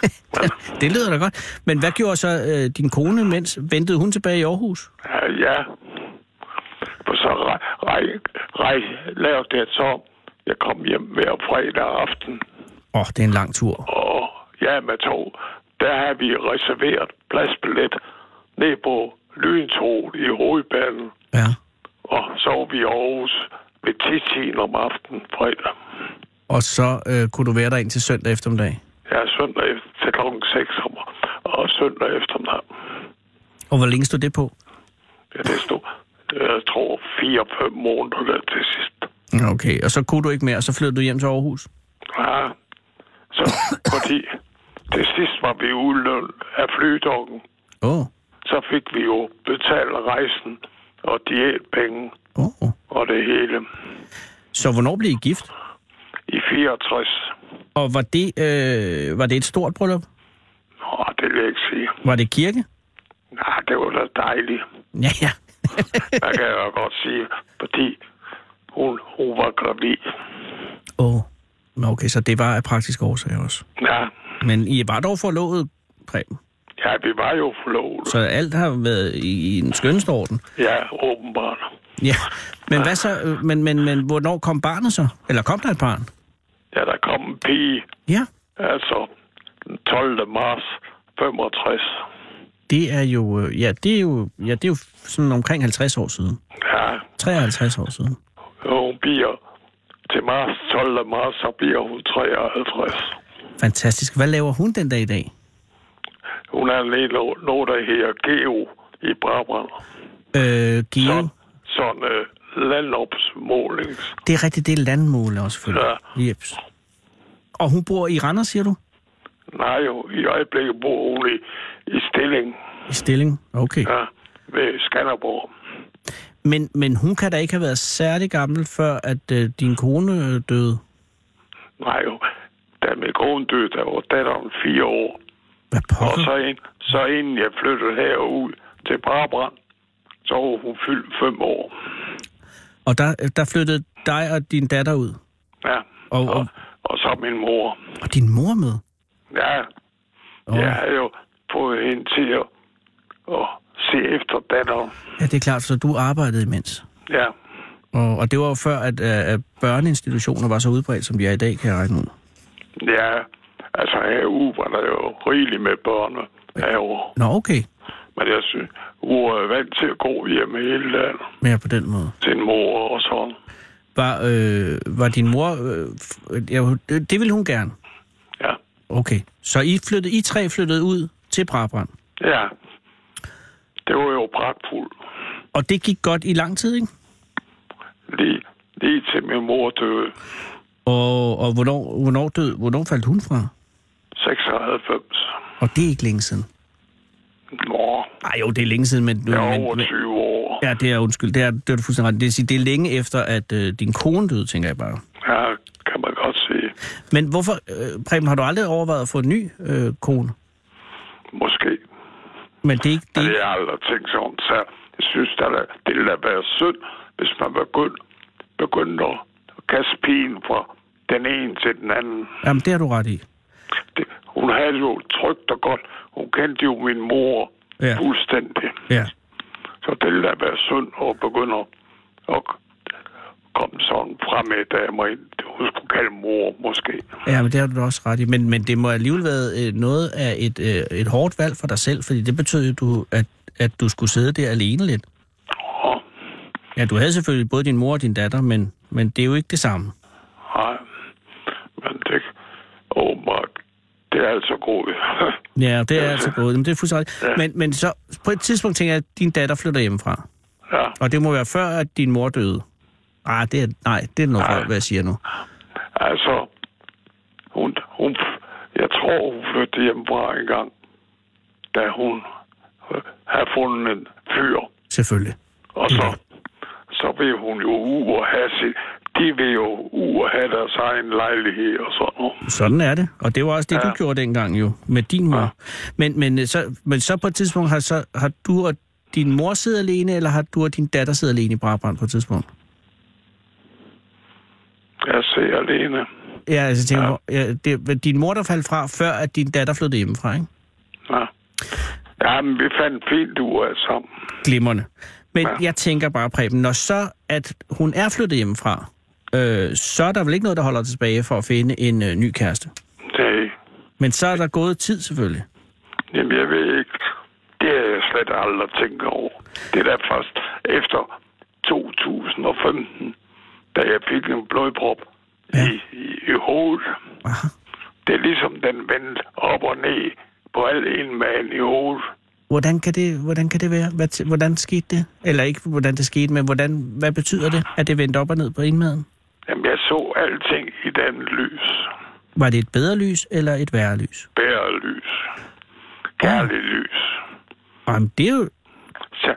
*laughs* det lyder da godt. Men hvad gjorde så øh, din kone, mens ventede hun tilbage i Aarhus? Ja, ja. For så rej, rej, rej, lavede det så, jeg kom hjem hver fredag aften. Åh, oh, det er en lang tur. Og ja, med tog, der har vi reserveret pladsbillet ned på Lyntoget i hovedbanen. Ja. Og så var vi i Aarhus ved 10 om aftenen fredag. Og så øh, kunne du være der indtil søndag eftermiddag. Ja, søndag efter, til klokken 6 om, og søndag eftermiddag. Og hvor længe stod det på? Ja, det stod, jeg tror, 4-5 måneder der til sidst. Okay, og så kunne du ikke mere, og så flyttede du hjem til Aarhus? Ja, så fordi til sidst var vi udløn af flydokken, Åh, oh. så fik vi jo betalt rejsen og diætpenge oh. og det hele Så hvornår blev I gift? i 64. Og var det, øh, var det et stort bryllup? Nå, det vil jeg ikke sige. Var det kirke? Nej, det var da dejligt. Ja, ja. *laughs* Der kan jeg jo godt sige, fordi hun, hun var gravid. Åh, oh. okay, så det var af praktiske årsager også. Ja, Men I var dog forlovet, Preben. Ja, vi var jo forlovet. Så alt har været i, i en skønste orden. Ja, åbenbart. Ja, men hvad så? øh, Men, men, men hvornår kom barnet så? Eller kom der et barn? Ja, der kom en pige, Ja, altså den 12. marts 65. det er jo, øh, ja, det er jo, ja, det er jo sådan omkring 50 år siden. Ja, 53 år siden. hun bliver til marts, 12. marts, så bliver hun 53. Fantastisk. Hvad laver hun den dag i dag? Hun er af noget, der hedder Geo i Brabrand. Øh, Geo. Så, sådan øh, landopsmålings. Det er rigtigt, det er landmåler også selvfølgelig. Ja. Jeps. Og hun bor i Randers, siger du? Nej, jo, i øjeblikket bor hun i, i Stilling, I Stilling? Okay. ja, ved Skanderborg. Men, men hun kan da ikke have været særlig gammel, før at øh, din kone øh, døde. Nej, jo, da min kone døde, der var datteren fire år. Hvad Og pokker? så, ind, så inden jeg flyttede herud til Brabrand, så var hun fyldt fem år. Og der, der flyttede dig og din datter ud. Ja, Og- og, og- og, og så min mor. Og din mor med. Ja, Åh. jeg havde jo fået hende til at, at se efter datteren. Ja, det er klart, så du arbejdede imens. Ja, Og, og det var jo før, at, øh, at børneinstitutioner var så udbredt, som de er i dag, kan jeg regne ud. ja, altså herude var der jo rigeligt med børn herovre. Nå, okay. Men jeg synes, hun er vant til at gå hjemme hele dagen. Men på den måde. Til en mor og sådan. Var, øh, var din mor... Øh, ja, det, det ville hun gerne. Ja, Okay. Så I, flyttede, I tre flyttede ud til Brabrand. ja. Det var jo pragtfuldt. Og det gik godt i lang tid, ikke? Lige, lige til min mor døde. Og, og hvornår, hvornår, død, hvornår faldt hun fra? 96. Og det er ikke længe siden. Nå, Ej jo, det er længe siden, men... jeg er over men 20 år. ja, det er undskyld. Det er, det er du fuldstændig ret. Det, sige, det er længe efter, at øh, din kone døde, tænker jeg bare. Ja, kan man godt sige. Men hvorfor, øh, Preben, har du aldrig overvejet at få en ny øh, kone? Måske. Men det er ikke... Det Men er, det har aldrig tænkt om. Så jeg synes, at det ville da være synd, hvis man begyndte, begyndte at kaste pigen fra den ene til den anden. jamen, det har du ret i. Det, hun havde jo trygt og godt. Hun kendte jo min mor ja. fuldstændig. Ja. Så det ville da være synd at begynde at, at komme sådan frem med damer ind. Hun skulle kalde mor, måske. Ja, men det har du også ret i. Men, men det må alligevel være øh, noget af et, øh, et hårdt valg for dig selv, fordi det betød jo, du, at, at du skulle sidde der alene lidt. Og, Ja, du havde selvfølgelig både din mor og din datter, men, men det er jo ikke det samme. nej, men det åbenbart, det er altså gået. *laughs* Ja, det er altså gået. Men det er fuldstændig Ja. ja. men, men så på et tidspunkt tænker jeg, at din datter flytter hjemmefra. ja, Og det må være før, at din mor døde. Ah, det er, nej, det er noget, Nej. for, hvad jeg siger nu. altså, hun, hun, jeg tror, hun flyttede hjemmefra en gang, da hun havde fundet en fyr. Selvfølgelig. Og så, så vil hun jo ud og have sit, de vil jo ud og have deres egen lejlighed og sådan noget. Sådan er det. Og det var også det, ja. Ja. du gjorde dengang jo, med din mor. Ja. Ja. Men, men, øh, så, men så på et tidspunkt har, så, har du og din mor siddet alene, eller har du og din datter siddet alene i Brabrand på et tidspunkt? Jeg ser alene. Ja, altså tænker, ja. ja, det din mor, der faldt fra, før at din datter flyttede hjemmefra, ikke? Ja. ja, men vi fandt fint ud af sammen. Glimrende. Men ja. Jeg tænker bare, Preben, når så at hun er flyttet hjemmefra, øh, så er der vel ikke noget, der holder tilbage for at finde en øh, ny kæreste. Det, Men så er der gået tid selvfølgelig. jamen, jeg ved ikke. Det har jeg slet aldrig tænkt over. Det er da først efter 2015, da jeg fik en blodprop Ja. ja. i, i, i hovedet. Aha. Det er ligesom den vendte op og ned på al en mand i hovedet. Hvordan kan det, hvordan kan det være? Hvad, hvordan skete det? Eller ikke, hvordan det skete, men hvordan, hvad betyder det, at det vendte op og ned på indmaden? Jamen, jeg så alting i den lys. Var det et bedre lys eller et værre lys? Bære lys. Kærlig lys. Jamen, det er jo... Så,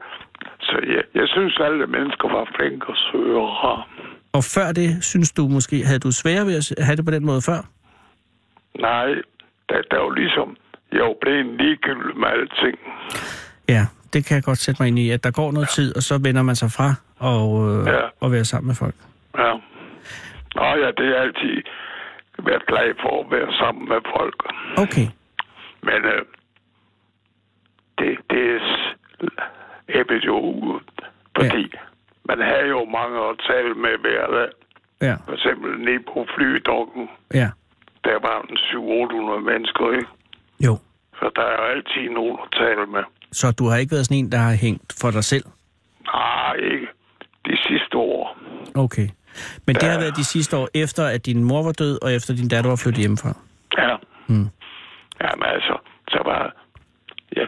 så jeg, jeg synes, alle mennesker var flinke og søge og rare. Og før det, synes du måske, havde du svære ved at have det på den måde før? Nej, der, der var ligesom, jeg var blevet ligegyldig med alting. Ja, det kan jeg godt sætte mig ind i, at der går noget tid, og så vender man sig fra og, øh, Ja. og være sammen med folk. Ja. Nå ja, det er altid været glad for at være sammen med folk. Okay. Men øh, det æbbet jo ud. Fordi ja. Man havde jo mange at tale med hver dag. Ja, For eksempel nede på flydokken, ja. der var en 700-800 mennesker, ikke? Jo. Så der er altid nogen at tale med. Så du har ikke været sådan en, der har hængt for dig selv? Nej, ikke de sidste år. Okay. Men det har Ja. været de sidste år, efter at din mor var død, og efter din datter var flyttet hjemmefra? Ja. Mm. Jamen altså, så var jeg,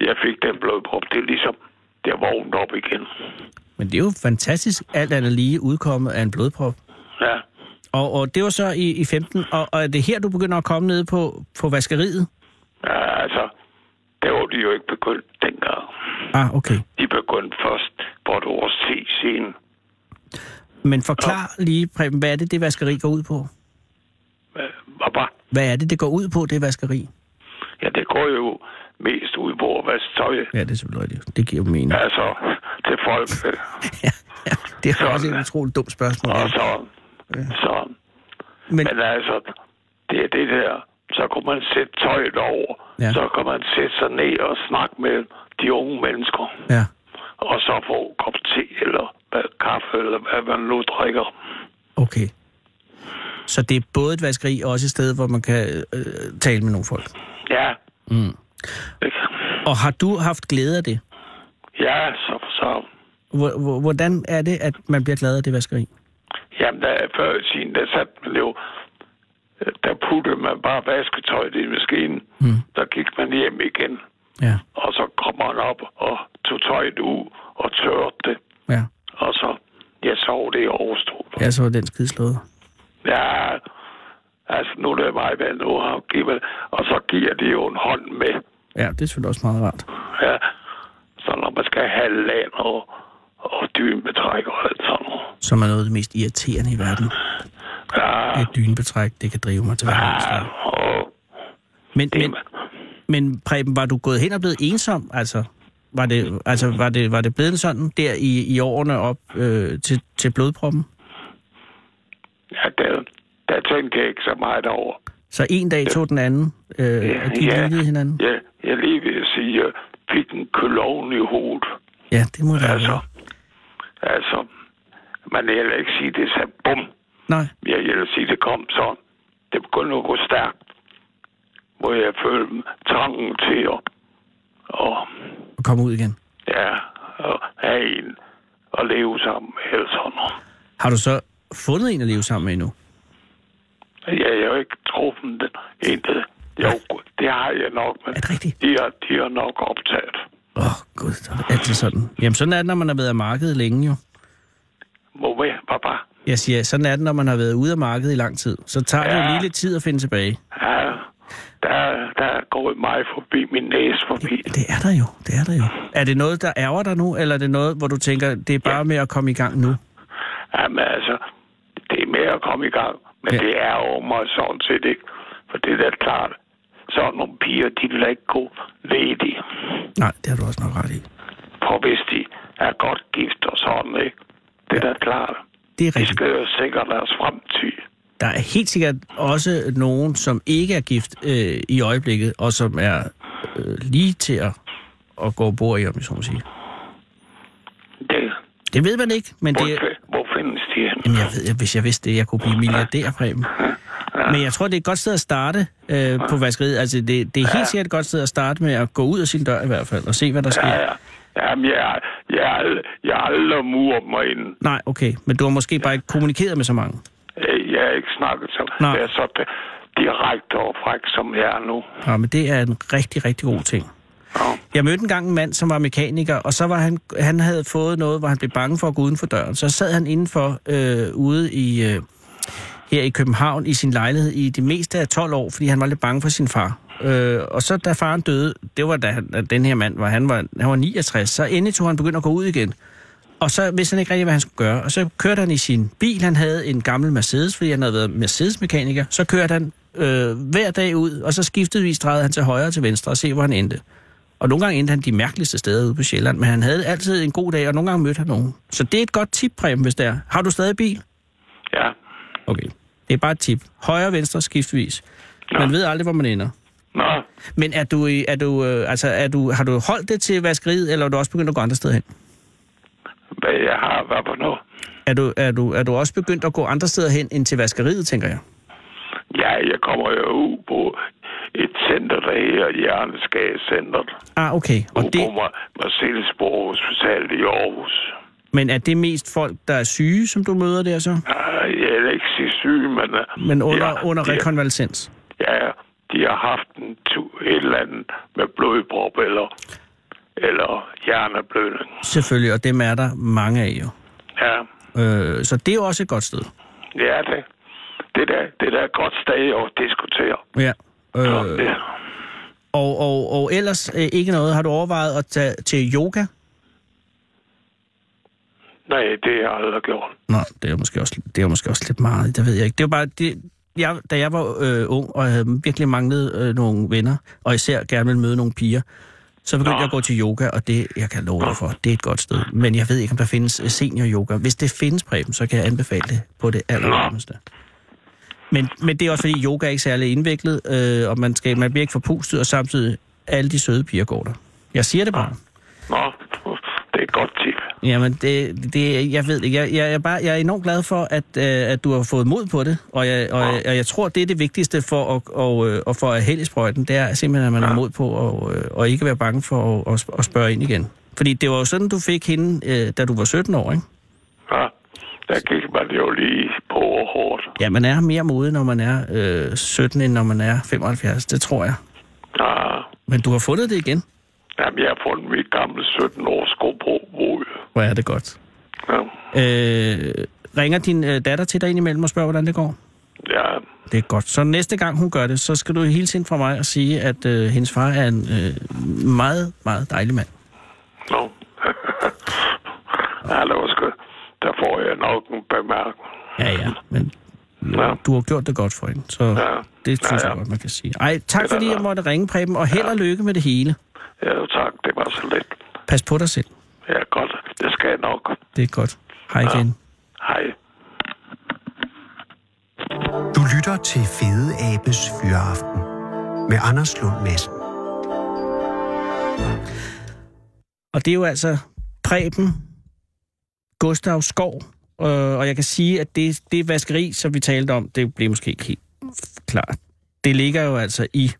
jeg fik den blodprop. Det er ligesom, det vågnet op igen. Men det er jo fantastisk, alt andet lige udkommet af en blodprop. Ja. Og, og det var så i, i 15, og, og er det her, du begynder at komme ned på, på vaskeriet? ja altså, det var de jo ikke begyndt dengang. Ah, okay. De begyndte først på et års tid siden. Men forklar lige, Preben, hvad er det, det vaskeri går ud på? Hvad-? Hvad er det, det går ud på, det vaskeri? Ja, det går jo mest ud på at vaske tøj. Ja, det er selvfølgelig rigtigt. Det giver mening. Altså, til folk. *laughs* ja, ja. Det er Sådan. også et utroligt dumt spørgsmål. Og Ja. så, så. Men, Men altså, det er det der. Så kunne man sætte tøjet over. Ja. Så kan man sætte sig ned og snakke med de unge mennesker. ja. Og så få en kop te eller kaffe, eller hvad man nu drikker. Okay. Så det er både et vaskeri og også et sted, hvor man kan øh, tale med nogle folk. Ja. Mm. Ikke? Og har du haft glæde af det? Ja, så, så. Hvor- Hvordan er det, at man bliver glad af det vaskeri? Jamen, der, før i tiden, der satte man jo... Der puttede man bare vasketøjet i maskinen. Mm. Der gik man hjem igen. Ja, Og så kom man op og tog tøjet ud og tørrede det. ja. Og så, jeg så det overstået. Ja, så var den skide slået. Ja, altså nu er det mig, hvad nu har givet. Og så giver de jo en hånd med. Ja, det er selvfølgelig også meget rart. Ja. Så når man skal have land og, og dynebetræk og alt sådan noget. Som er noget af det mest irriterende i verden. Ja, Et dynebetræk, det kan drive mig til ja hverdagen. og Men, det, men, men Preben, var du gået hen og blevet ensom? Altså, var det, altså, var det, var det blevet sådan der i, i årene op øh, til, til blodproppen? ja, der, der tænkte jeg ikke så meget over. Så en dag tog den anden, øh, og de ja, lignede hinanden? ja, jeg lige at sige, jeg fik en kolon i hovedet. Ja, det må det Altså, været. altså, man vil heller ikke sige, det sagde bum. Nej, Jeg vil sige, det kom sådan. Det begyndte at gå stærkt. Hvor jeg følte trangen til at, og, og kom ud igen. ja, at have en at leve sammen med. Eller sådan noget. Har du så fundet en at leve sammen med endnu? Jeg har jo ikke truffet den egentlig. Jo, det har jeg nok, men Er det rigtigt? de har, de har nok optaget. Åh, oh, gud, er det sådan. Jamen, sådan er det, når man har været af markedet længe jo. Hvor hvad, papa? Jeg siger, sådan er det, når man har været ude af markedet i lang tid. Så tager det jo Ja. lige lidt tid at finde tilbage. Ja, der, der er gået mig forbi, min næse forbi. Det er der jo, det er der jo. Er det noget, der ærger dig nu, eller er det noget, hvor du tænker, det er bare med at komme i gang nu? Jamen altså, det er med at komme i gang. Men Ja. ja. det er jo mig sådan set ikke. For det er da klart. Sådan nogle piger, de vil ikke gå ledige. Nej, det har du også nok ret i. For hvis de er godt gift og sådan, ikke? Det er da klart. Det er De skal jo sikre deres fremtid. Der er helt sikkert også nogen, som ikke er gift øh, i øjeblikket, og som er øh, lige til at, at gå bord i, om jeg så må sige. Det, Det ved man ikke, men hvor, det er... hvor findes de? Jamen, jeg ved, hvis jeg vidste det, jeg kunne blive milliardær, Preben. Men jeg tror, det er et godt sted at starte øh, på vaskeriet. Altså, det, det er helt sikkert et godt sted at starte med at gå ud af sin dør i hvert fald, og se, hvad der sker. Ja, ja. Jamen, jeg, jeg, jeg, har aldrig muret mig ind. Nej, okay. Men du har måske bare ikke kommunikeret med så mange. Øh, Jeg har ikke snakket så. Nej. Jeg er så di- direkte og fræk, som jeg er nu. Ja, men det er en rigtig, rigtig god ting. Ja. Jeg mødte engang en mand, som var mekaniker, og så var han, han havde fået noget, hvor han blev bange for at gå uden for døren. Så sad han indenfor øh, ude i, øh, her i København i sin lejlighed i det meste af 12 år, fordi han var lidt bange for sin far. Øh, og så da faren døde, det var da han- den her mand var, han var, han var 69, så endelig tog han begyndte at gå ud igen. Og så vidste han ikke rigtig, hvad han skulle gøre. Og så kørte han i sin bil. Han havde en gammel Mercedes, fordi han havde været Mercedes-mekaniker. Så kørte han øh, hver dag ud, og så skiftevis drejede han til højre og til venstre og se, hvor han endte. Og nogle gange endte han de mærkeligste steder ude på Sjælland, men han havde altid en god dag, og nogle gange mødte han nogen. Så det er et godt tip, Preben, hvis det er. Har du stadig bil? ja. Okay. Det er bare et tip. Højre og venstre skiftvis. Man ved aldrig, hvor man ender. Nå, Men er du, er du, øh, altså, er du, har du holdt det til vaskeriet, eller er du også begyndt at gå andre steder hen? hvad jeg har været på nu. Er du, er, du, er du også begyndt at gå andre steder hen end til vaskeriet, tænker jeg? Ja, jeg kommer jo ud på et center, der hedder Hjerneskadecenteret. Ah, okay. Og det, på Mar- Marcellesborg Hospital i Aarhus. men er det mest folk, der er syge, som du møder der så? Ah, Jeg er ikke sige syg, men... øh, Men under, ja, under de- rekonvalescens? Ja, de har haft en tu, et eller andet med blodprop eller, eller hjerneblødning. Selvfølgelig, og dem er der mange af jo. Ja, Øh, så det er jo også et godt sted. det er det. Det der, det der er et godt sted at diskutere. Ja. Øh. Det, og, og, og ellers øh, ikke noget. Har du overvejet at tage til yoga? nej, det har jeg aldrig gjort. Nå, det er måske også, det er måske også lidt meget. Det ved jeg ikke. Det var bare... Det, jeg, da jeg var øh, ung og havde virkelig manglet øh, nogle venner, og især gerne ville møde nogle piger, så begyndte Nå. jeg at gå til yoga, og det, jeg kan love dig for, det er et godt sted. Men jeg ved ikke, om der findes øh, senior yoga. Hvis det findes, Preben, så kan jeg anbefale det på det allervarmeste. Men, men det er også fordi, yoga er ikke særlig indviklet, øh, og man, skal, man bliver ikke forpustet, og samtidig alle de søde piger går der. Jeg siger det bare. Nå, det er et godt tip. Jamen, det, det, jeg ved ikke. Jeg, jeg, er bare, jeg er enormt glad for, at, øh, at du har fået mod på det, og jeg, og, jeg, og jeg tror, det er det vigtigste for at, og, øh, at få af held i sprøjten, det er simpelthen, at man har mod på og, øh, og ikke være bange for at, at, at spørge ind igen. Fordi det var jo sådan, du fik hende, øh, da du var 17 år, ikke? Ja, der gik man jo lige på hårdt. Ja, man er mere modig, når man er øh, 17, end når man er 75. Det tror jeg. Ja, Men du har fundet det igen. jamen, jeg har fundet mit gamle 17 års sko på mod. Hvor er det godt. Ja, Øh, ringer din øh, datter til dig indimellem og spørger, hvordan det går? ja, Det er godt. Så næste gang hun gør det, så skal du hilse ind fra mig og sige, at øh, hendes far er en øh, meget, meget dejlig mand. nå. ja, det var sgu. Der får jeg nok en bemærkning. Ja, ja, men Ja. du har gjort det godt for hende, så Ja. det synes Ja, jeg ja. godt, man kan sige. Ej, tak fordi jeg måtte ringe, Preben, og held og lykke med det hele. Ja, jo, tak. Det var så lidt. Pas på dig selv. Ja, godt. Det skal jeg nok. Det er godt. Hej igen. Hej. Du lytter til Fede Abes Fyraften med Anders Lund Madsen. Og det er jo altså Preben Gustav Skov, øh, og jeg kan sige, at det, det vaskeri, som vi talte om, det blev måske ikke helt klart. Det ligger jo altså i,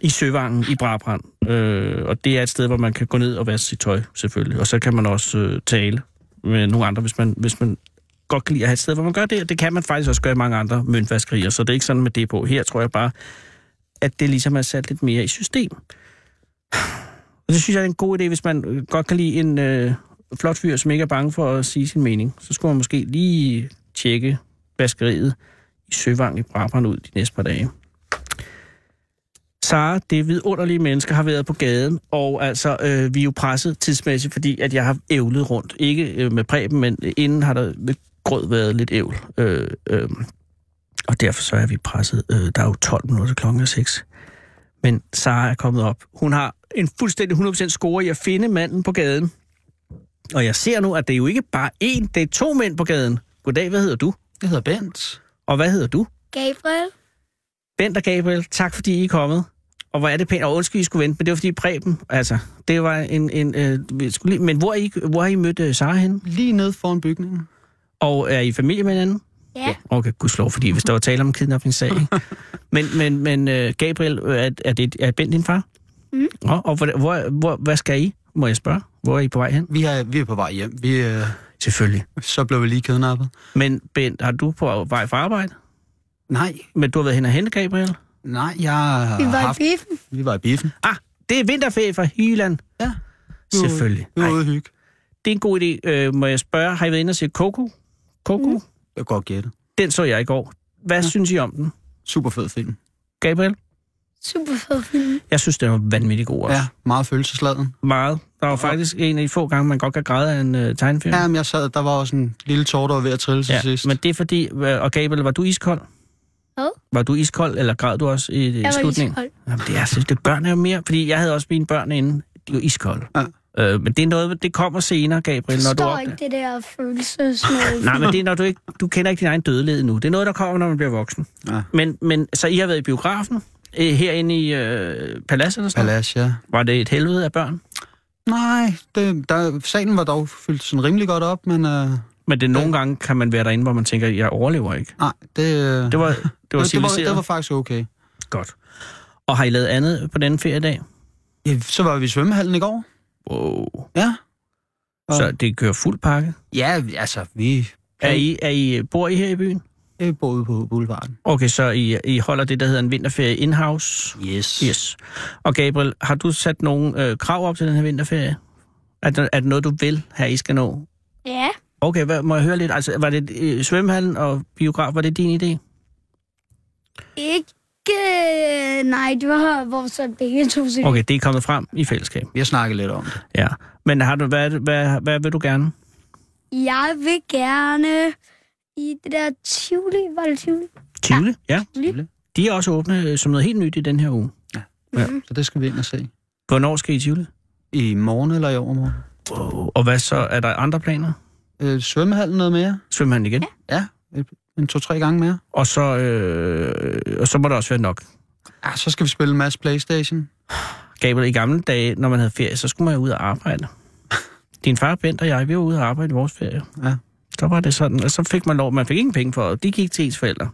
i Søvangen i Brabrand, øh, og det er et sted, hvor man kan gå ned og vaske sit tøj, selvfølgelig. Og så kan man også øh, tale med nogle andre, hvis man, hvis man godt kan lide at have et sted, hvor man gør det. Og det kan man faktisk også gøre i mange andre møntvaskerier, så det er ikke sådan med det på. Her tror jeg bare, at det ligesom er sat lidt mere i system. Og det synes jeg er en god idé, hvis man øh, godt kan lide en øh, flot fyr, som ikke er bange for at sige sin mening. Så skulle man måske lige tjekke vaskeriet i Søvang i Brabrand ud de næste par dage. Sara, det vidunderlige mennesker, har været på gaden, og altså, øh, vi er jo presset tidsmæssigt, fordi at jeg har ævlet rundt. Ikke øh, med Preben, men inden har der med grød været lidt ævl. Øh, øh, og derfor så er vi presset. Øh, der er jo 12 minutter klokken 6. Men Sara er kommet op. Hun har en fuldstændig 100% score i at finde manden på gaden. Og jeg ser nu, at det er jo ikke bare én, det er to mænd på gaden. Goddag, hvad hedder du? Jeg hedder Bent. Og hvad hedder du? Gabriel. Bent og Gabriel, tak fordi I er kommet. Og hvor er det pænt, og undskyld, I skulle vente, men det var fordi Preben, altså, det var en, en øh, skulle lige, men hvor, er I, hvor har I mødt uh, Sara henne? Lige nede foran bygningen. Og er I familie med hinanden? Ja. Okay, gudslov, fordi hvis der var tale om en kidnappingssag, ikke? *laughs* Men, men, men uh, Gabriel, er, er, det, er Bent din far? Mm. Og, og hvor, hvor, hvor, hvad skal I? Må jeg spørge? Hvor er I på vej hen? Vi er, vi er på vej hjem. Vi, øh, Selvfølgelig. så blev vi lige kidnappet. Men Bent, har du på vej fra arbejde? Nej, Men du har været hen og hente, Gabriel? nej, jeg har Vi var i haft... biffen. Vi var i biffen. Ah, det er vinterferie fra Hyland. Ja. Var- Selvfølgelig. Vi var ude hygge. det er en god idé. Øh, må jeg spørge, har I været inde og se Coco? Coco? Mm. Jeg kan godt gætte. Den så jeg i går. Hvad ja. synes I om den? Super fed film. Gabriel? Super fed film. Jeg synes, den var vanvittig god også. Ja, meget følelsesladen. Meget. Der var faktisk en af de få gange, man godt kan græde af en uh, tegnefilm. Ja, men jeg sad, der var også en lille tår, der var ved at trille til ja. sidst. Men det er fordi... øh, Og Gabriel, var du iskold? Hvad? Var du iskold, eller græd du også i, i Jeg var slutningen? iskold. Jamen, det er, altså, det børn er jo mere... Fordi jeg havde også mine børn inde. De var iskolde. Ja. Øh, men det er noget, det kommer senere, Gabriel, når du opdager. ikke det der følelsesmål. Nej, men det er, når du ikke... Du kender ikke din egen dødelighed nu. Det er noget, der kommer, når man bliver voksen. Ja. Men, men så I har været i biografen, Øh, Herinde i øh, Palas noget? Palace, ja. Var det et helvede af børn? Nej, det, der, salen var dog fyldt sådan rimelig godt op, men øh, Men det er nogle gange, kan man være derinde, hvor man tænker, jeg overlever ikke. nej, det, øh, Det var, det *laughs* var det, det, var, det var faktisk okay. Godt. Og har I lavet andet på denne feriedag? Ja, så var vi i svømmehallen i går. Wow. Ja. Og- Så det kører fuld pakke? Ja, altså, vi, Er I, er I, bor I her i byen? Vi bor ude på Boulevarden. Okay, så I, I holder det, der hedder en vinterferie in-house? Yes. Yes. Og Gabriel, har du sat nogle øh, krav op til den her vinterferie? Er det, er det noget, du vil her, I skal nå? Ja. Okay, hvad, må jeg høre lidt? Altså, var det øh, svømmehallen og biograf, var det din idé? Ikke... Nej, det var vores så begge to sig. Okay, det er kommet frem i fællesskab. Vi har snakket lidt om det. Ja. Men har du, hvad, hvad, hvad vil du gerne? Jeg vil gerne i det der Tivoli. Var det Tivoli? Tivoli? Ja. Tivoli. De er også åbne øh, som noget helt nyt i den her uge. Så det skal vi ind og se. Hvornår skal I i Tivoli? I morgen eller i overmorgen. Wow. Og hvad så? Er der andre planer? Øh, svømmehallen noget mere. Svømmehallen igen? Ja, et- en to-tre gange mere. Og så, øh, og så må der også være nok. Ja, så skal vi spille en masse Playstation. Gabriel, i gamle dage, når man havde ferie, så skulle man jo ud og arbejde. *laughs* Din far, Bent og jeg, vi var ude og arbejde i vores ferie. Ja. Så var det sådan, og så fik man lov, man fik ingen penge for det. De gik til ens forældre.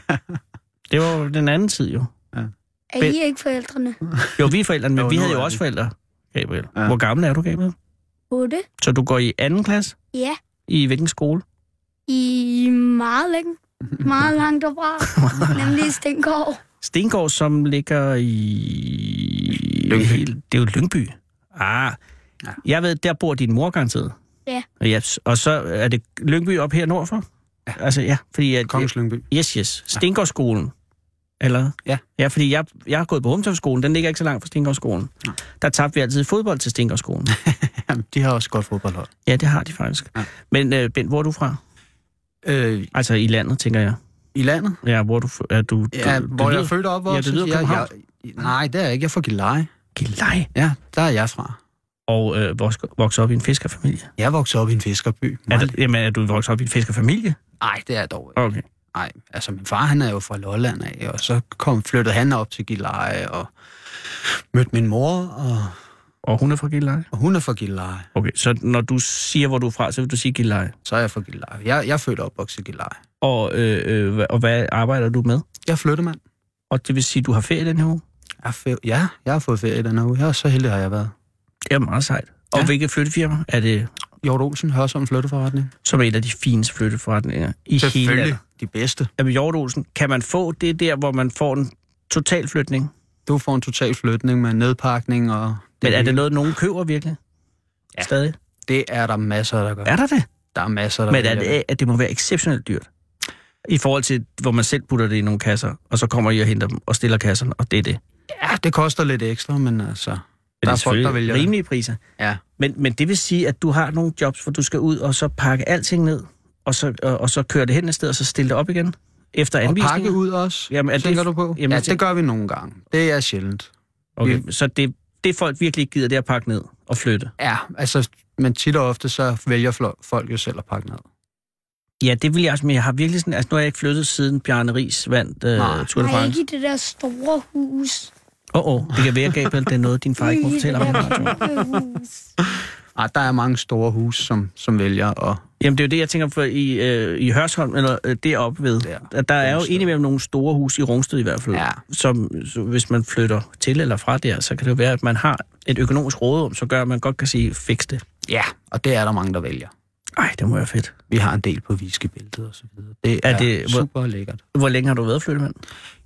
*laughs* det var jo den anden tid jo. Er I ikke forældrene? *laughs* Jo, vi er forældrene, men Jo, vi havde jo også forældre, Gabriel. Ja. Hvor gammel er du, Gabriel? 8? Så du går i anden klasse? Ja. I hvilken skole? I meget længe. Meget langt derfra. *laughs* Nemlig Stengård. Stengård, som ligger i... Lyngby. Det er jo Lyngby. Ah, Ja. jeg ved, der bor din mor garanteret. Ja. Yes. Og så er det Lyngby op her nordfor? Ja. Altså, ja, fordi... At, Kongens Lyngby. Yes, yes. Stengårdsskolen. Eller? Ja. Ja, fordi jeg, jeg har gået på Humtofskolen, den ligger ikke så langt fra Stengårdsskolen. Ja. Der tabte vi altid fodbold til Stengårdsskolen. *laughs* Jamen, de har også godt fodboldhold. ja, det har de faktisk. Ja. Men øh, Ben, hvor er du fra? Øh, Altså i landet, tænker jeg. I landet? Ja, hvor du... Er du, Ja, du, hvor jeg er født og opvokset. Ja, det lyder jeg, jeg, Nej, det er jeg ikke. Jeg er fra Gilleleje. Gilleleje. Ja, der er jeg fra. Og øh, vokset op i en fiskerfamilie. Jeg er vokset op i en fiskerby. Er, det, jamen, er du vokset op i en fiskerfamilie? Nej, det er jeg dog ikke. Okay. Nej, altså min far han er jo fra Lolland af, og så kom, flyttede han op til Gilleleje og mødte min mor, og, Og hun er fra Gilleleje? og hun er fra Gilleleje. Okay, så når du siger, hvor du er fra, så vil du sige Gilleleje. Så er jeg fra Gilleleje. Jeg, jeg er født og opvokset i Gilleleje. Og, øh, øh, og hvad arbejder du med? Jeg er flyttemand. Og det vil sige, du har ferie den her uge? Jeg ja, jeg har fået ferie den her uge. Jeg er så heldig, har jeg været. Det er meget sejt. Og Ja. hvilket flyttefirma? Er det Hjort Olsen, Hørsholm Flytteforretning. som en af de fineste flytteforretninger i hele landet? de bedste. Jamen, Hjort Olsen, kan man få det der, hvor man får en total flytning? Du får en total flytning med nedpakning og... Men er det noget, nogen køber virkelig? Ja. Stadig? Det er der masser, der gør. Er der det? Der er masser, der Men er det, at det må være exceptionelt dyrt? I forhold til, hvor man selv putter det i nogle kasser, og så kommer I og henter dem og stiller kasserne, og det er det. Ja, det koster lidt ekstra, men altså... Men Der det er folk, der vælger det. rimelige priser. Ja. Men, men det vil sige, at du har nogle jobs, hvor du skal ud og så pakke alting ned, og så, og, og så køre det hen et sted, og så stille det op igen? Efter Og anvisninger? pakke ud også, Jamen, er det- tænker du på? Jamen, ja, det gør vi nogle gange. Det er sjældent. Okay, så det, det folk virkelig ikke gider, det er at pakke ned og flytte. Ja, altså, men tit og ofte, så vælger folk jo selv at pakke ned. Ja, det vil jeg også, men jeg har virkelig sådan, altså nu har jeg ikke flyttet siden Bjarne Ries vandt øh, Nej. Tour de Nej, France. ikke i det der store hus. Åh, oh, oh, det kan være, Gabriel, det er noget, din far ikke må fortælle om. radioen. der er mange store huse, som, som vælger at... Jamen, det er jo det, jeg tænker for i, øh, i Hørsholm, eller øh, deroppe ved. Der. at der er jo indimellem nogle store huse i Rungsted i hvert fald, Ja. som så hvis man flytter til eller fra der, så kan det jo være, at man har et økonomisk råderum, så gør, at man godt kan sige, fix det. Ja, og det er der mange, der vælger. Ej, det må være fedt. Vi har en del på viskebæltet og så videre. Det Er er, det- det, hvor- super lækkert. Hvor længe har du været flyttemand?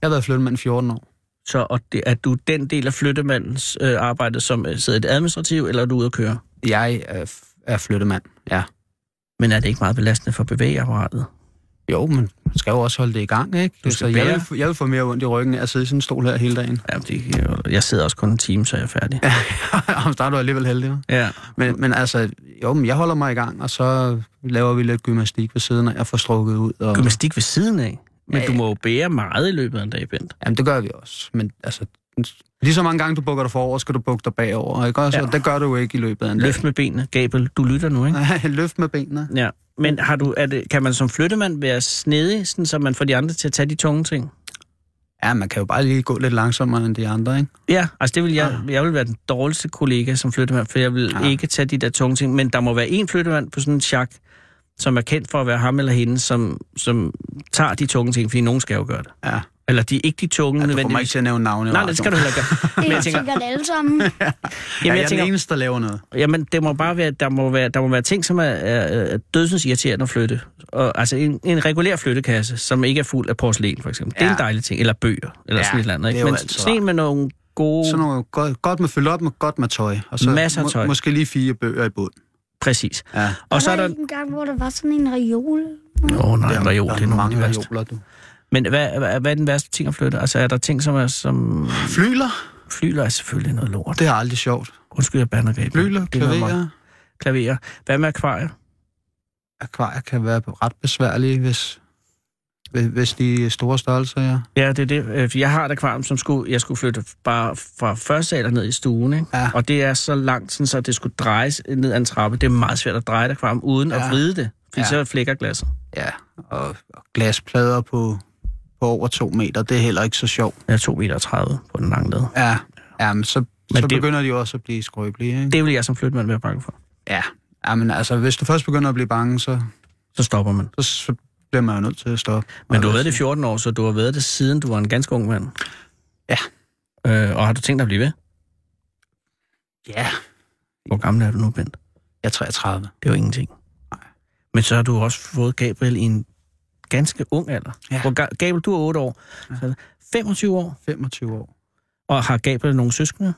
Jeg har været flyttemand i 14 år. Så og det, er du den del af flyttemandens øh, arbejde, som øh, sidder i det administrative, eller er du ude at køre? Jeg er, er flyttemand, ja. Men er det ikke meget belastende for bevægeapparatet? Jo, men man skal jo også holde det i gang, ikke? Du Så skal jeg bære. vil, få- jeg vil få mere ondt i ryggen af at sidde i sådan en stol her hele dagen. Jamen, det, jeg sidder også kun en time, så er jeg færdig. *laughs* Jamen, der er du alligevel heldig? Ja. Men, men altså, jo, men jeg holder mig i gang, og så laver vi lidt gymnastik ved siden af, jeg får strukket ud. Og, Gymnastik ved siden af. Men Ja, du ja. må jo bære meget i løbet af en dag, Bent. Jamen, det gør vi også. Men altså, lige så mange gange du bukker dig forover, skal du bukke dig bagover, ikke også? Ja. Ja. Det gør du jo ikke i løbet af en dag. Løft med benene. Gabel, du lytter nu, ikke? Nej, *laughs* løft med benene. Ja. Men har du, er det, kan man som flyttemand være snedig, sådan, så man får de andre til at tage de tunge ting? Ja, man kan jo bare lige gå lidt langsommere end de andre, ikke? Ja, altså det vil jeg, jeg vil være den dårligste kollega som flyttemand, for jeg vil Ja. ja. ikke tage de der tunge ting. Men der må være en flyttemand på sådan en chak, som er kendt for at være ham eller hende, som, som tager de tunge ting, fordi nogen skal jo gøre det. Ja. Eller de er ikke de tunge ja du får mig ikke til at nævne navne. Nej, det skal du heller ikke gøre. Det er jeg tænker- sikkert alle sammen. *laughs* Ja, Jamen, jeg jeg er tænker, den eneste, der laver noget. Jamen, det må bare være, der må være, der må være ting, som er, er, er dødsens irriterende at flytte. Og, altså en, en regulær flyttekasse, som ikke er fuld af porcelæn, for eksempel. Ja. Det er Ja. en dejlig ting. Eller bøger, eller Ja, sådan et eller andet. det er Ikke? Men altid sådan en med nogle gode... Sådan noget godt, godt med fyldt op med godt med tøj. Og så Masser af tøj. måske lige fire bøger i bund. Præcis. Ja. Og så er der en gang, hvor der var sådan en reol. Oh, nej, Der en reol, der det er nogle af de mange værste. reoler, du. Men hvad, hvad, hvad er den værste ting at flytte? Altså, er der ting, som er som... Flyler, Flyler er selvfølgelig noget lort. det er aldrig sjovt. Undskyld, jeg bander greb. Flyler, er klaverer. Klaverer. Hvad med akvarier? Akvarier kan være ret besværlige, hvis, hvis- de er store størrelser, ja. Ja, det er det. Øh, Jeg har et akvarium, som skulle, jeg skulle flytte bare fra første sal ned i stuen. Ikke? Ja. Og det er så langt, sådan, så det skulle drejes ned ad en trappe. Det er meget svært at dreje et akvarium uden ja. Ja. at vride det, fordi Ja. ja. så flækker glasset. Ja, og, og glasplader på, på over to meter, det er heller ikke så sjovt. Er 2,30 meter på den lange led. Ja, ja men så, Men så det- begynder de også at blive skrøbelige, ikke? Det vil jeg som flyttemand være bange for. Ja. ja, men altså, hvis du først begynder at blive bange, så, Så stopper man. så, så bliver man jo nødt til at stoppe. Men du har været det i 14 år, så du har været det siden du var en ganske ung mand. Ja. Øh, og har du tænkt dig at blive ved? Ja, Hvor gammel er du nu, Bent? jeg er 33. Det er jo ingenting. Nej. Men så har du også fået Gabriel i en ganske ung alder. Ja. Hvor Ga- Gabriel, du er 8 år. Ja. Så 25 år. 25 år. Og har Gabriel nogle søskende?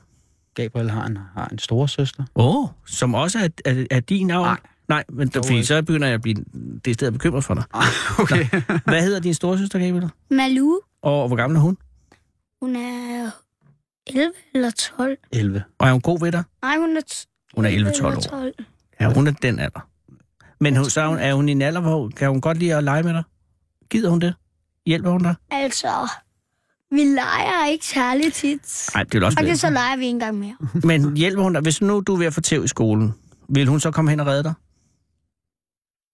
Gabriel har en, har en store søster. Åh, oh, som også er, er, er din arv? Nej. Nej, men Dog fordi ikke. så begynder jeg at blive det stedet bekymret for dig. okay. Hvad hedder din storesøster, Gabriel? Malu, Og hvor gammel er hun? hun er 11 eller 12. 11. Og er hun god ved dig? Nej, hun er... t- Hun er 11-12 eller år. 12. Ja, hun er den alder. Men hun, så er hun, er hun i en alder, hvor kan hun godt lide at lege med dig? Gider hun det? Hjælper hun dig? Altså, vi leger ikke særlig tit. Nej, det vil også Faktisk så være. leger vi en gang mere. Men hjælper hun dig? Hvis nu du er ved at få tæv i skolen, vil hun så komme hen og redde dig?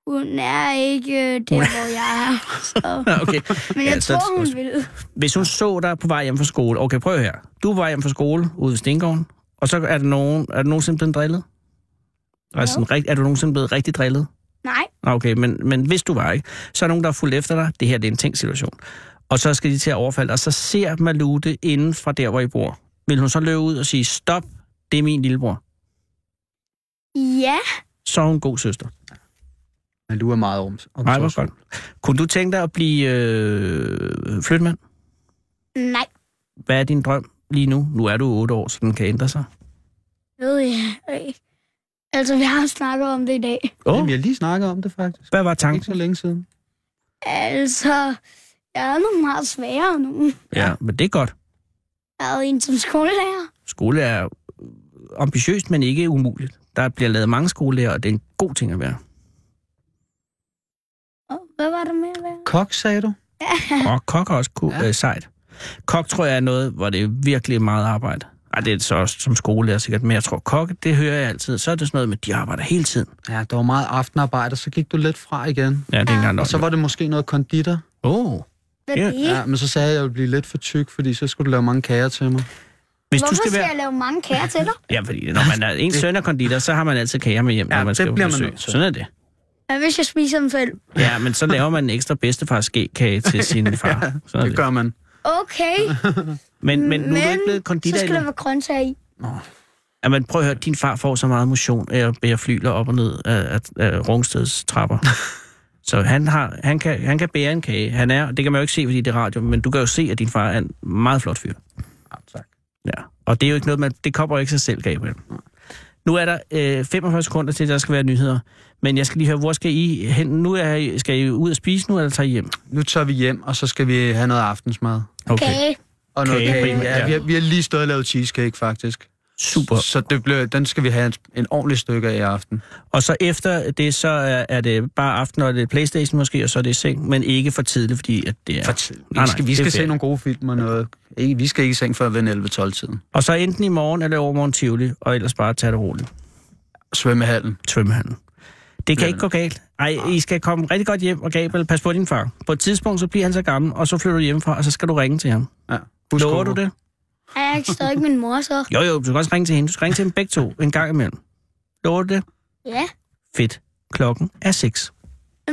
Hun er ikke der, hvor jeg er. Så. *laughs* Okay. Men jeg Ja, så- tror, hun vil. Hvis hun så dig på vej hjem fra skole, okay, prøv her. Du er vej hjem fra skole ude i Stengården, og så er der nogen, er du nogensinde blevet drillet? Altså, sådan, rigt- er du nogensinde blevet rigtig drillet? Nej, Okay, men, men hvis du var, ikke? Så er der nogen, der er fuldt efter dig. Det her det er en tænkt situation. Og så skal de til at overfalde og så ser Malute inden fra der, hvor I bor. Vil hun så løbe ud og sige, stop, det er min lillebror. ja, Så er hun en god søster. Men du er meget om, om Nej, hvor godt. Kunne du tænke dig at blive øh, flyttemand? nej, Hvad er din drøm lige nu? Nu er du 8 år, så den kan ændre sig. ved jeg ikke. Altså, vi har snakket om det i dag. Åh, Jamen, oh, vi har lige snakket om det faktisk. hvad var Ikke tanken? så længe siden. Altså, jeg er nogle meget sværere nu. Ja, men det er godt. Jeg havde en som skolelærer. Skole er øh, ambitiøst, men ikke umuligt. Der bliver lavet mange skolelærer, og det er en god ting at være. Hvad var der med? Kok, sagde du? Og kok er også cool, Ja. ja. øh, sejt. Kok tror jeg er noget, hvor det er virkelig meget arbejde. Ej, det er så også som skolelærer sikkert, men jeg tror, kok, det hører jeg altid. Så er det sådan noget med, de arbejder hele tiden. Ja, der var meget aftenarbejde, og så gik du lidt fra igen. Ja, det er engang Og så var det måske noget konditor. Åh, oh. Hvad Ja, er det? Ja, men så sagde jeg, at jeg ville blive lidt for tyk, fordi så skulle du lave mange kager til mig. Hvis Hvorfor du skal skal være... jeg lave mange kager til dig? Ja, fordi når man er en søn af konditor, så har man altid kager med hjem, Ja, når man det skal på bliver man besøg. nødt til. Sådan er det. Hvad hvis jeg spiser dem selv? Ja, men så laver man en ekstra bedstefars skægkage til *laughs* sin far. Sådan er Det det. gør man. Okay, *laughs* Men, men nu er du men ikke blevet så konditor skal der være grøntsager i. Ja, men prøv at høre, din far får så meget motion af at bære flyler op og ned af, af, af Rungsteds trapper. *laughs* så han, har, han, kan, han kan bære en kage. Han er, det kan man jo ikke se, fordi det er radio, men du kan jo se, at din far er en meget flot fyr. Ja, tak. Ja, og det er jo ikke noget, man, det kommer jo ikke sig selv, Gabriel. Nu er der øh, 45 sekunder til, at der skal være nyheder. Men jeg skal lige høre, hvor skal I hen? Nu er I, skal I ud og spise nu, eller tager I hjem? Nu tager vi hjem, og så skal vi have noget aftensmad. Okay. Og noget Kage kage. Ja, vi, har, vi har lige stået og lavet cheesecake, faktisk. Super. Så det bliver, den skal vi have en, en ordentlig stykke af i aften. Og så efter det, så er, er det bare aften, og det er Playstation måske, og så er det seng, men ikke for tidligt, fordi at det er... For tid. Vi Nej, skal, vi skal se nogle gode film og noget. Ikke, vi skal ikke i seng før ved 11-12-tiden. Og så enten i morgen eller overmorgen Tivoli, og ellers bare tage det roligt. Svømmehallen. Svømmehallen. Det kan ikke gå galt. Ej, I skal komme rigtig godt hjem, og Gabriel, pas på din far. På et tidspunkt, så bliver han så gammel, og så flytter du hjemmefra, og så skal du ringe til ham. Ja. Husk Lover du det? Er jeg ikke stadig min mor så? Jo, jo, du skal også ringe til hende. Du skal ringe til dem begge to en gang imellem. Lover du det? Ja. Fedt. Klokken er 6.